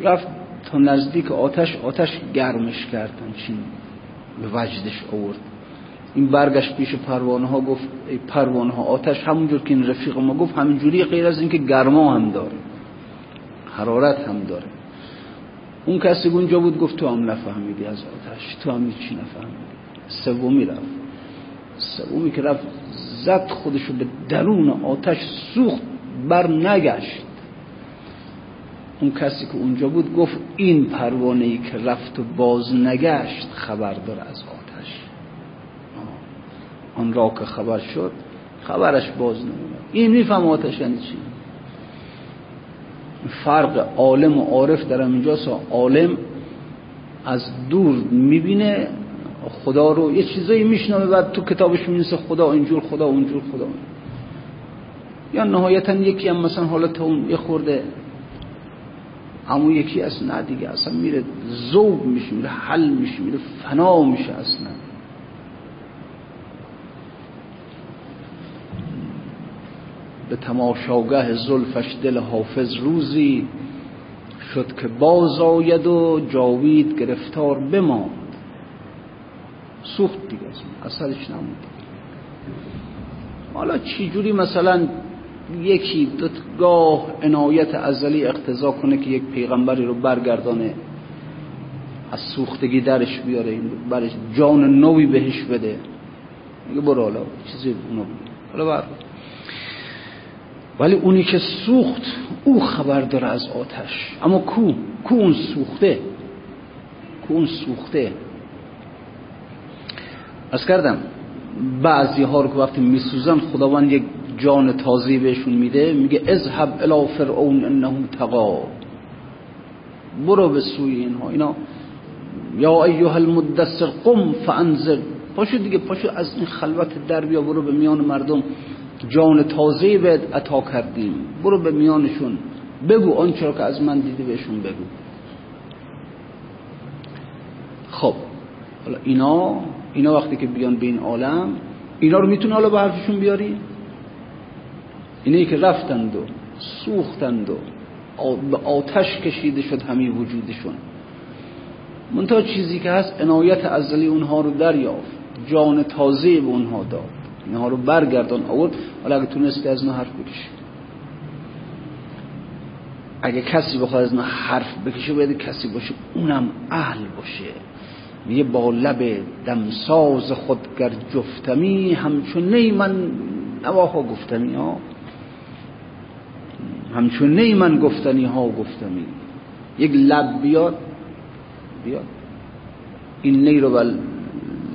S1: رفت تا نزدیک آتش آتش گرمش کردن چین به وجدش آورد. این برگشت پیش پروانه ها گفت ای پروانه ها آتش همونجور که این رفیق ما گفت همینجوری غیر از اینکه گرما هم داره حرارت هم داره. اون کسی اونجا بود گفت تو هم نفهمیدی از آتش تو هم چی نفهمیدی. سومی رفت. سومی که رفت زد خودشو به درون آتش سوخت بر نگشت. اون کسی که اونجا بود گفت این پروانه ای که رفت و باز نگشت خبر داره از آتش. آن را که خبر شد خبرش باز نمیاد این میفهم آتش یعنی چی؟ فرق عالم و عارف در اینجاست عالم از دور می‌بینه خدا رو یه چیزایی میشنامه بعد تو کتابش می‌رسه خدا اینجور خدا اونجور خدا یا نهایتا یکی هم مثلا حالت اون یه خورده همون یکی از نه دیگه اصلا میره زوب میشه میره حل میشه میره فنا میشه اصلا. به تماشاگه زلفش دل حافظ روزی شد که باز آید و جاوید گرفتار بماند. سوخت دیگه اصلش نمود حالا چی جوری مثلا یکی گاه عنایت ازلی اقتضا کنه که یک پیغمبری رو برگردانه از سوختگی درش بیاره این برش جان نوی بهش بده. میگه برو حالا چیزی اونو حالا بر ولی اونی که سوخت او خبر داره از آتش. اما کو؟ کو اون سوخته؟ کو اون سوخته؟ از کردم بعضی ها رو که وقتی میسوزن خداوند یک جان تازی بهشون میده میگه اذهب الی فرعون انه تقا برو به سوی اینها. اینا یا ایها المدثر قم فانذر. پاشو دیگه پاشو از این خلوت در بیا برو به میان مردم. جان تازه بهت عطا کردیم. برو به میانشون. بگو آنچه که از من دیدی بهشون بگو. خب حالا اینا اینا وقتی که بیان به این عالم اینا رو می‌تونه حالا به حرفشون بیاری؟ اینه که رفتند و سوختند و به آتش کشیده شد همه وجودشون. منتها چیزی که هست عنایت ازلی اونها رو دریافت. جان تازه به اونها داد. اینها رو برگردان آورد. حالا اگه تونستی از اونها حرف بکشی. اگه کسی بخواد از اونها حرف بکشه باید کسی باشه اونم اهل باشه. میگه با لب دمساز خود گر جفتمی همچون نی من نواها گفتنی ها. همچون نی من گفتنی ها گفتمی یک لب بیاد بیاد. این نی رو بل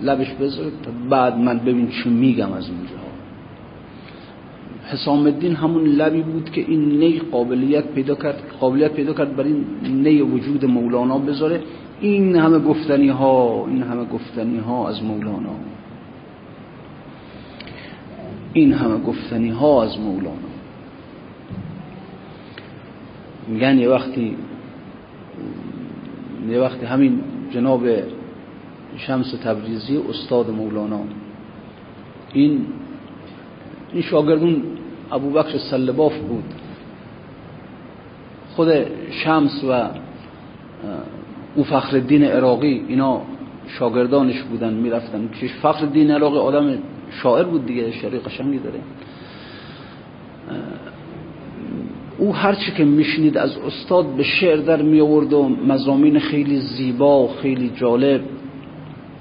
S1: لبش بذاره تا بعد من ببین چی میگم از اونجا حسام الدین همون لبی بود که این نی قابلیت پیدا کرد قابلیت پیدا کرد برای این نی وجود مولانا بذاره. این همه گفتنی ها این همه گفتنی ها از مولانا. این همه گفتنی ها از مولانا. میگن یه وقتی یه وقتی همین جناب شمس تبریزی استاد مولانا این این شاگردون ابو بکر سلباف بود. خود شمس و او فخر الدین عراقی اینا شاگردانش بودن می‌رفتن. فخر الدین عراقی آدم شاعر بود دیگه شعری قشنگی داره. او هرچی که میشنید از استاد به شعر در می آورد و مزامین خیلی زیبا و خیلی جالب.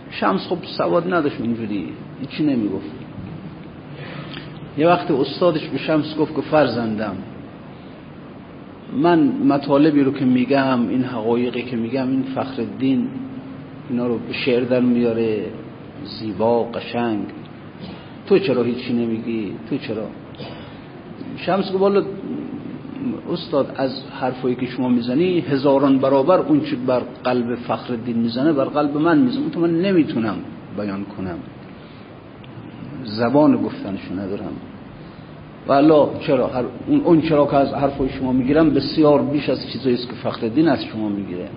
S1: شمس خب سواد نداشت اونجوری. هیچی نمی‌گفت. یه وقت استادش به شمس گفت که فرزندم من مطالبی رو که میگم این حقایقی که میگم این فخر الدین اینا رو به شعر در میاره زیبا قشنگ. تو چرا هیچی نمیگی؟ تو چرا؟ شمس گفت استاد از حرفایی که شما می‌زنی هزاران برابر اون چی بر قلب فخر الدین می‌زنه بر قلب من می‌زنه. تو من نمی‌تونم بیان کنم. زبان گفتنشو ندارم. والا چرا هر اون اون چرا که از حرفای شما می‌گیرم بسیار بیش از چیزایی است که فخر الدین از شما می‌گیره.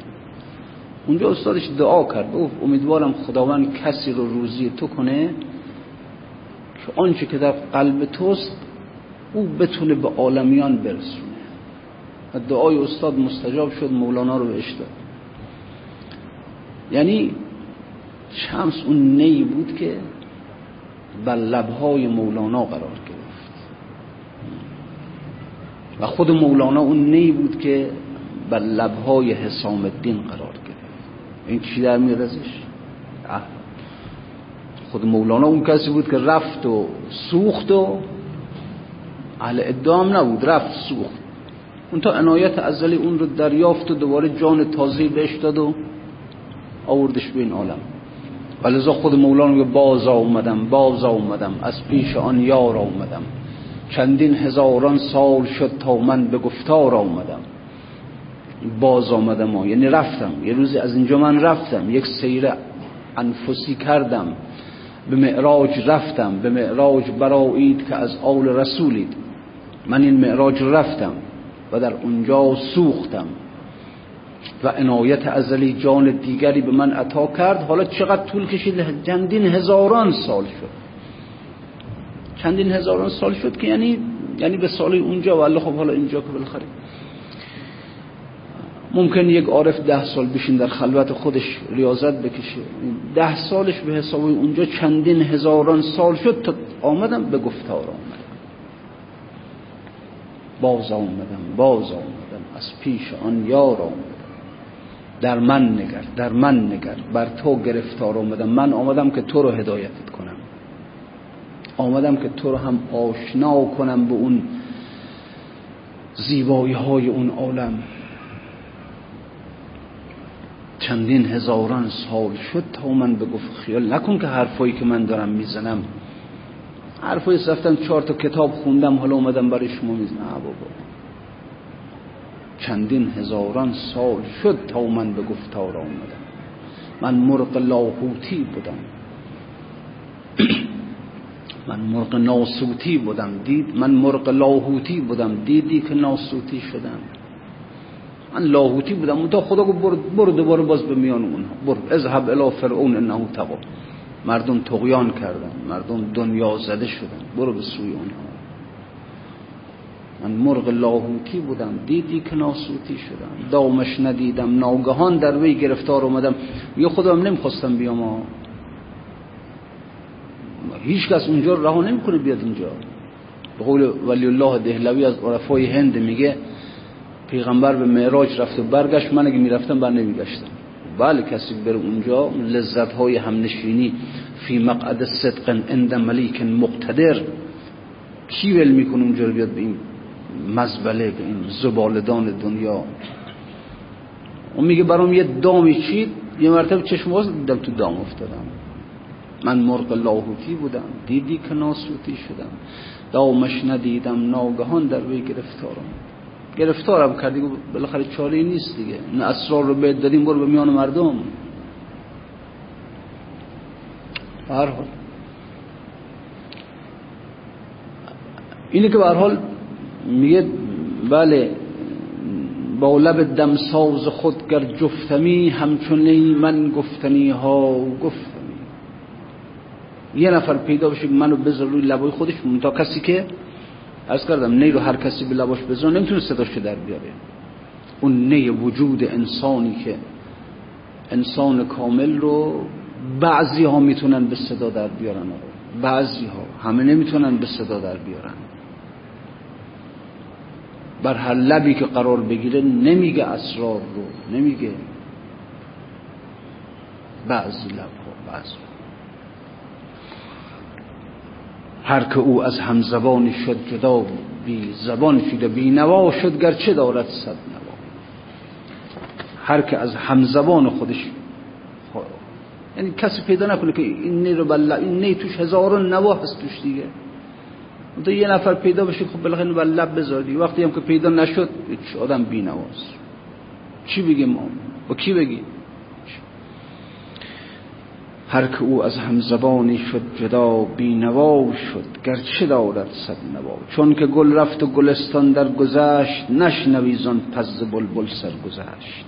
S1: اونجا استادش دعا کرد. گفت امیدوارم خداوند کسی رو روزی تو کنه که آنچه که در قلب توست او بتونه به عالمیان برسونه. دعای استاد مستجاب شد مولانا رو بهش داد. یعنی شمس اون نی بود که بر لبهای مولانا قرار گرفت. و خود مولانا اون نی بود که بر لبهای حسام الدین قرار گرفت. این چی در میاد ازش؟ خود مولانا اون کسی بود که رفت و سوخت و اهل ادام نبود رفت سوخت. اون تا عنایت ازلی اون رو دریافت و دوباره جان تازه بهش داد و آوردش به این عالم. ولذا خود مولانا باز آمدم باز آمدم از پیش آن یار آمدم. چندین هزاران سال شد تا من به گفتار آمدم. باز آمدم یعنی رفتم. یه روزی از اینجا من رفتم یک سیر انفسی کردم. به معراج رفتم به معراج برایید که از آل رسولید. من این معراج رفتم. و در اونجا سوختم. و عنایت ازلی جان دیگری به من عطا کرد. حالا چقدر طول کشید؟ چندین هزاران سال شد. چندین هزاران سال شد که یعنی یعنی به سال اونجا و الله خب حالا اینجا که بالاخره. ممکن یک عارف ده سال بشین در خلوت خودش ریاضت بکشه. ده سالش به حساب اونجا چندین هزاران سال شد تا آمدم به گفتار آمدم باز آمدم باز آمدم. از پیش آن یار آمدم. در من نگر در من نگر. بر تو گرفتار آمدم. من آمدم که تو رو هدایتت کنم. آمدم که تو رو هم آشنا کنم به اون زیبایی های اون عالم. چندین هزاران سال شد تا من به گفت خیال نکن که حرفایی که من دارم می‌زنم. حرفایی رفتم چهار تا کتاب خوندم حالا اومدم برای شما می‌زنم بابا. چندین هزاران سال شد تا من به گفتار آمدم. من مرغ لاهوتی بودم. من مرغ ناسوتی بودم. دید من مرغ لاهوتی بودم. دیدی که ناسوتی شدم. من لاهوتی بودم. اون تا خدا گفت برو, دوباره باز به میان اونها. برو. اذهب الی فرعون انه تقوا مردم تقیان کردن مردم دنیا زده شدن. برو به سوی اونها من مرغ لاهوتی بودم دیدی که ناسوتی شدم. دامش ندیدم ناگهان در وی گرفتار اومدم. یا خودم نمی‌خواستم بیام هیچ کس اونجا رها نمی‌کنه بیاد اینجا. به قول ولی الله دهلوی از عرفای هند میگه پیغمبر به معراج رفت و برگشت. من اگه می‌رفتم بر نمیگشتم. بله کسی بره اونجا لذت های همنشینی فی مقعد صدق عند ملیک مقتدر. کی ول می‌کنه اونجا رو بیاد به این مزبله به این زبالدان دنیا؟ اون میگه برام یه دامی چید یه مرتبه چشم باز دیدم تو دام افتادم. من مرغ لاهوتی بودم دیدی که ناسوتی شدم. دامش ندیدم ناگهان در وی گرفتارم. گرفتارم کردی بالاخره چاره نیست دیگه. این اسرار رو بهت دادیم برو به میان مردم. هر حال. اینه که به حال میگه بله با لب دمساز خود گر جفتمی همچون من گفتنی ها گفتمی یه نفر پیدا بشه منو بذار روی لبای خودش تا کسی که از کردم نی رو هر کسی به لباش بذار نمی‌تونه صداش در بیاره. اون نی وجود انسانی که انسان کامل رو بعضی ها می‌تونن به صدا در بیارن. بعضی ها همه نمی‌تونن به صدا در بیارن. بر هر لبی که قرار بگیره نمیگه اسرار رو نمیگه. بعضی لب ها بعضی هر که او از هم زبانی شد جدا بی زبان شده بی نوا شد گرچه دارد صد نوا. هر که از هم زبان خودش یعنی کسی پیدا نکنه که این نی رو بله این نی توش هزاران نوا هست توش دیگه. تو یه نفر پیدا بشه خب بالاخره بر لب بذاری وقتی هم که پیدا نشد آدم بی چی بگیم ما؟ با کی بگیم؟ هر که او از همزبانی شد جدا بینوا شد گرچه دارد صد نوا. چون که گل رفت و گلستان در گذشت نشنوی زان پز بلبل سر گذشت.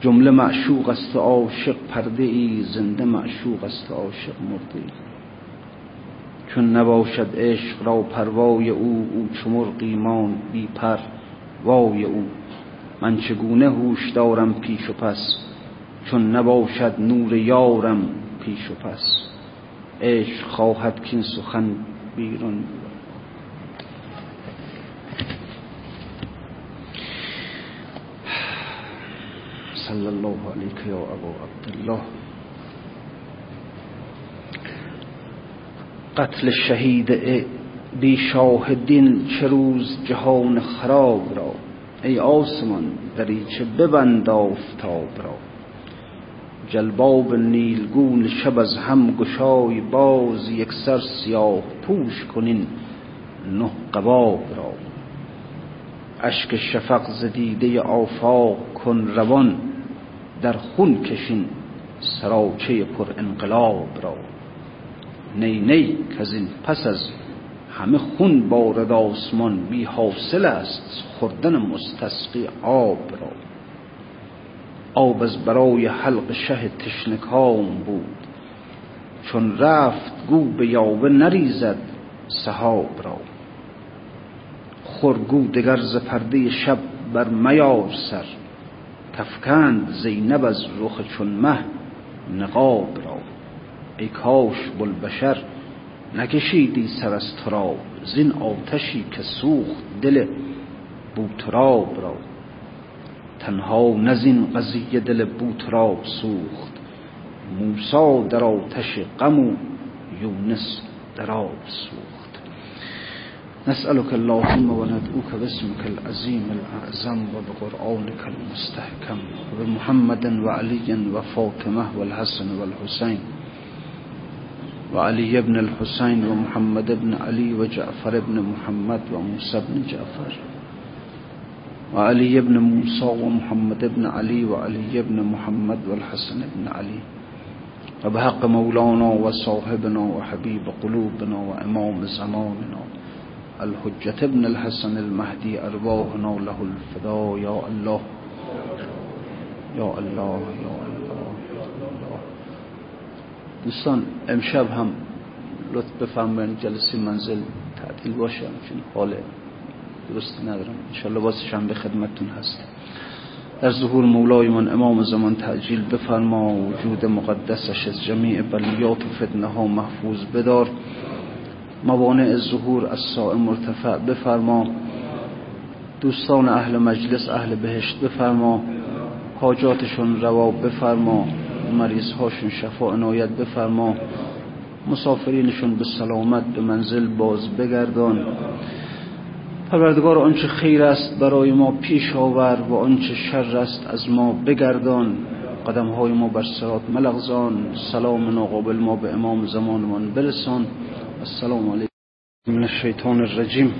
S1: جمله معشوق است عاشق پرده ای زنده معشوق است عاشق مرده ای چون نباشد عشق را پروای او او چمر قیمان بی پر وای او. من چگونه هوش دارم پیش و پس؟ چون نباشد نور یارم پیش و پس. عشق خواهد کین سخن بیرون. صلی الله علیک یا ابو عبدالله. قتل شهید بی شاهدین چه روز جهان خراب را. ای آسمان دریچه ببند آفتاب را. جلباب نیلگون شب از هم گشای باز یک سر سیاه پوش کنین نه قباب را. اشک شفق زدیده آفاق کن روان در خون کشین سراچه پر انقلاب را. نی نی که این پس از همه خون بارد آسمان بی حاصل است خوردن مستسقی آب را. آب از برای حلق شه تشنکام بود. چون رفت گو به یاوه نریزد سحاب را. خورگو دگر ز پرده شب بر میار سر. کفکند زینب از رخ چون مه نقاب را. ای کاش بلبشر نکشیدی سر از تراب. زین آتشی که سوخت دل بوتراب را. تنها نزین قضیه دل بوتراب سوخت. موسا در آتش غم و یونس در آب سوخت. نسألك اللهم وندعوك باسمك العظيم الأعظم وبقرآنك المستحكم وبمحمد وعلي وفاطمة والحسن والحسين وعلي بن الحسين ومحمد بن علي وجعفر بن محمد وموسى بن جعفر. وعلي بن موسى ومحمد بن علي وعلي بن محمد والحسن بن علي. وبحق مولانا وصاحبنا وحبيب قلوبنا وإمام زماننا. الحجة ابن الحسن المهدي أرواحنا له الفداء يا الله يا الله يا الله دوستان امشب هم لطف بفرمایید جلسه منزل تعطیل باشه چون حال درست ندارم. انشالله باز شنبه خدمتتون هست. در ظهور مولای من امام زمان تعجیل بفرما وجود مقدسش از جمیع بلیات و فتنه ها محفوظ بدار. موانع ظهور از سائم مرتفع بفرما. دوستان اهل مجلس اهل بهشت بفرما. حاجاتشون روا بفرما. مریض هاشون شفا عنایت بفرما. مسافرینشون به سلامت به منزل باز بگردان. پروردگار آنچه خیر است برای ما پیش آور و آنچه شر است از ما بگردان. قدم های ما بر سرات ملغزان. سلام ناقابل ما به امام زمانمان برسان. السلام علیکم. من الشیطان الرجیم.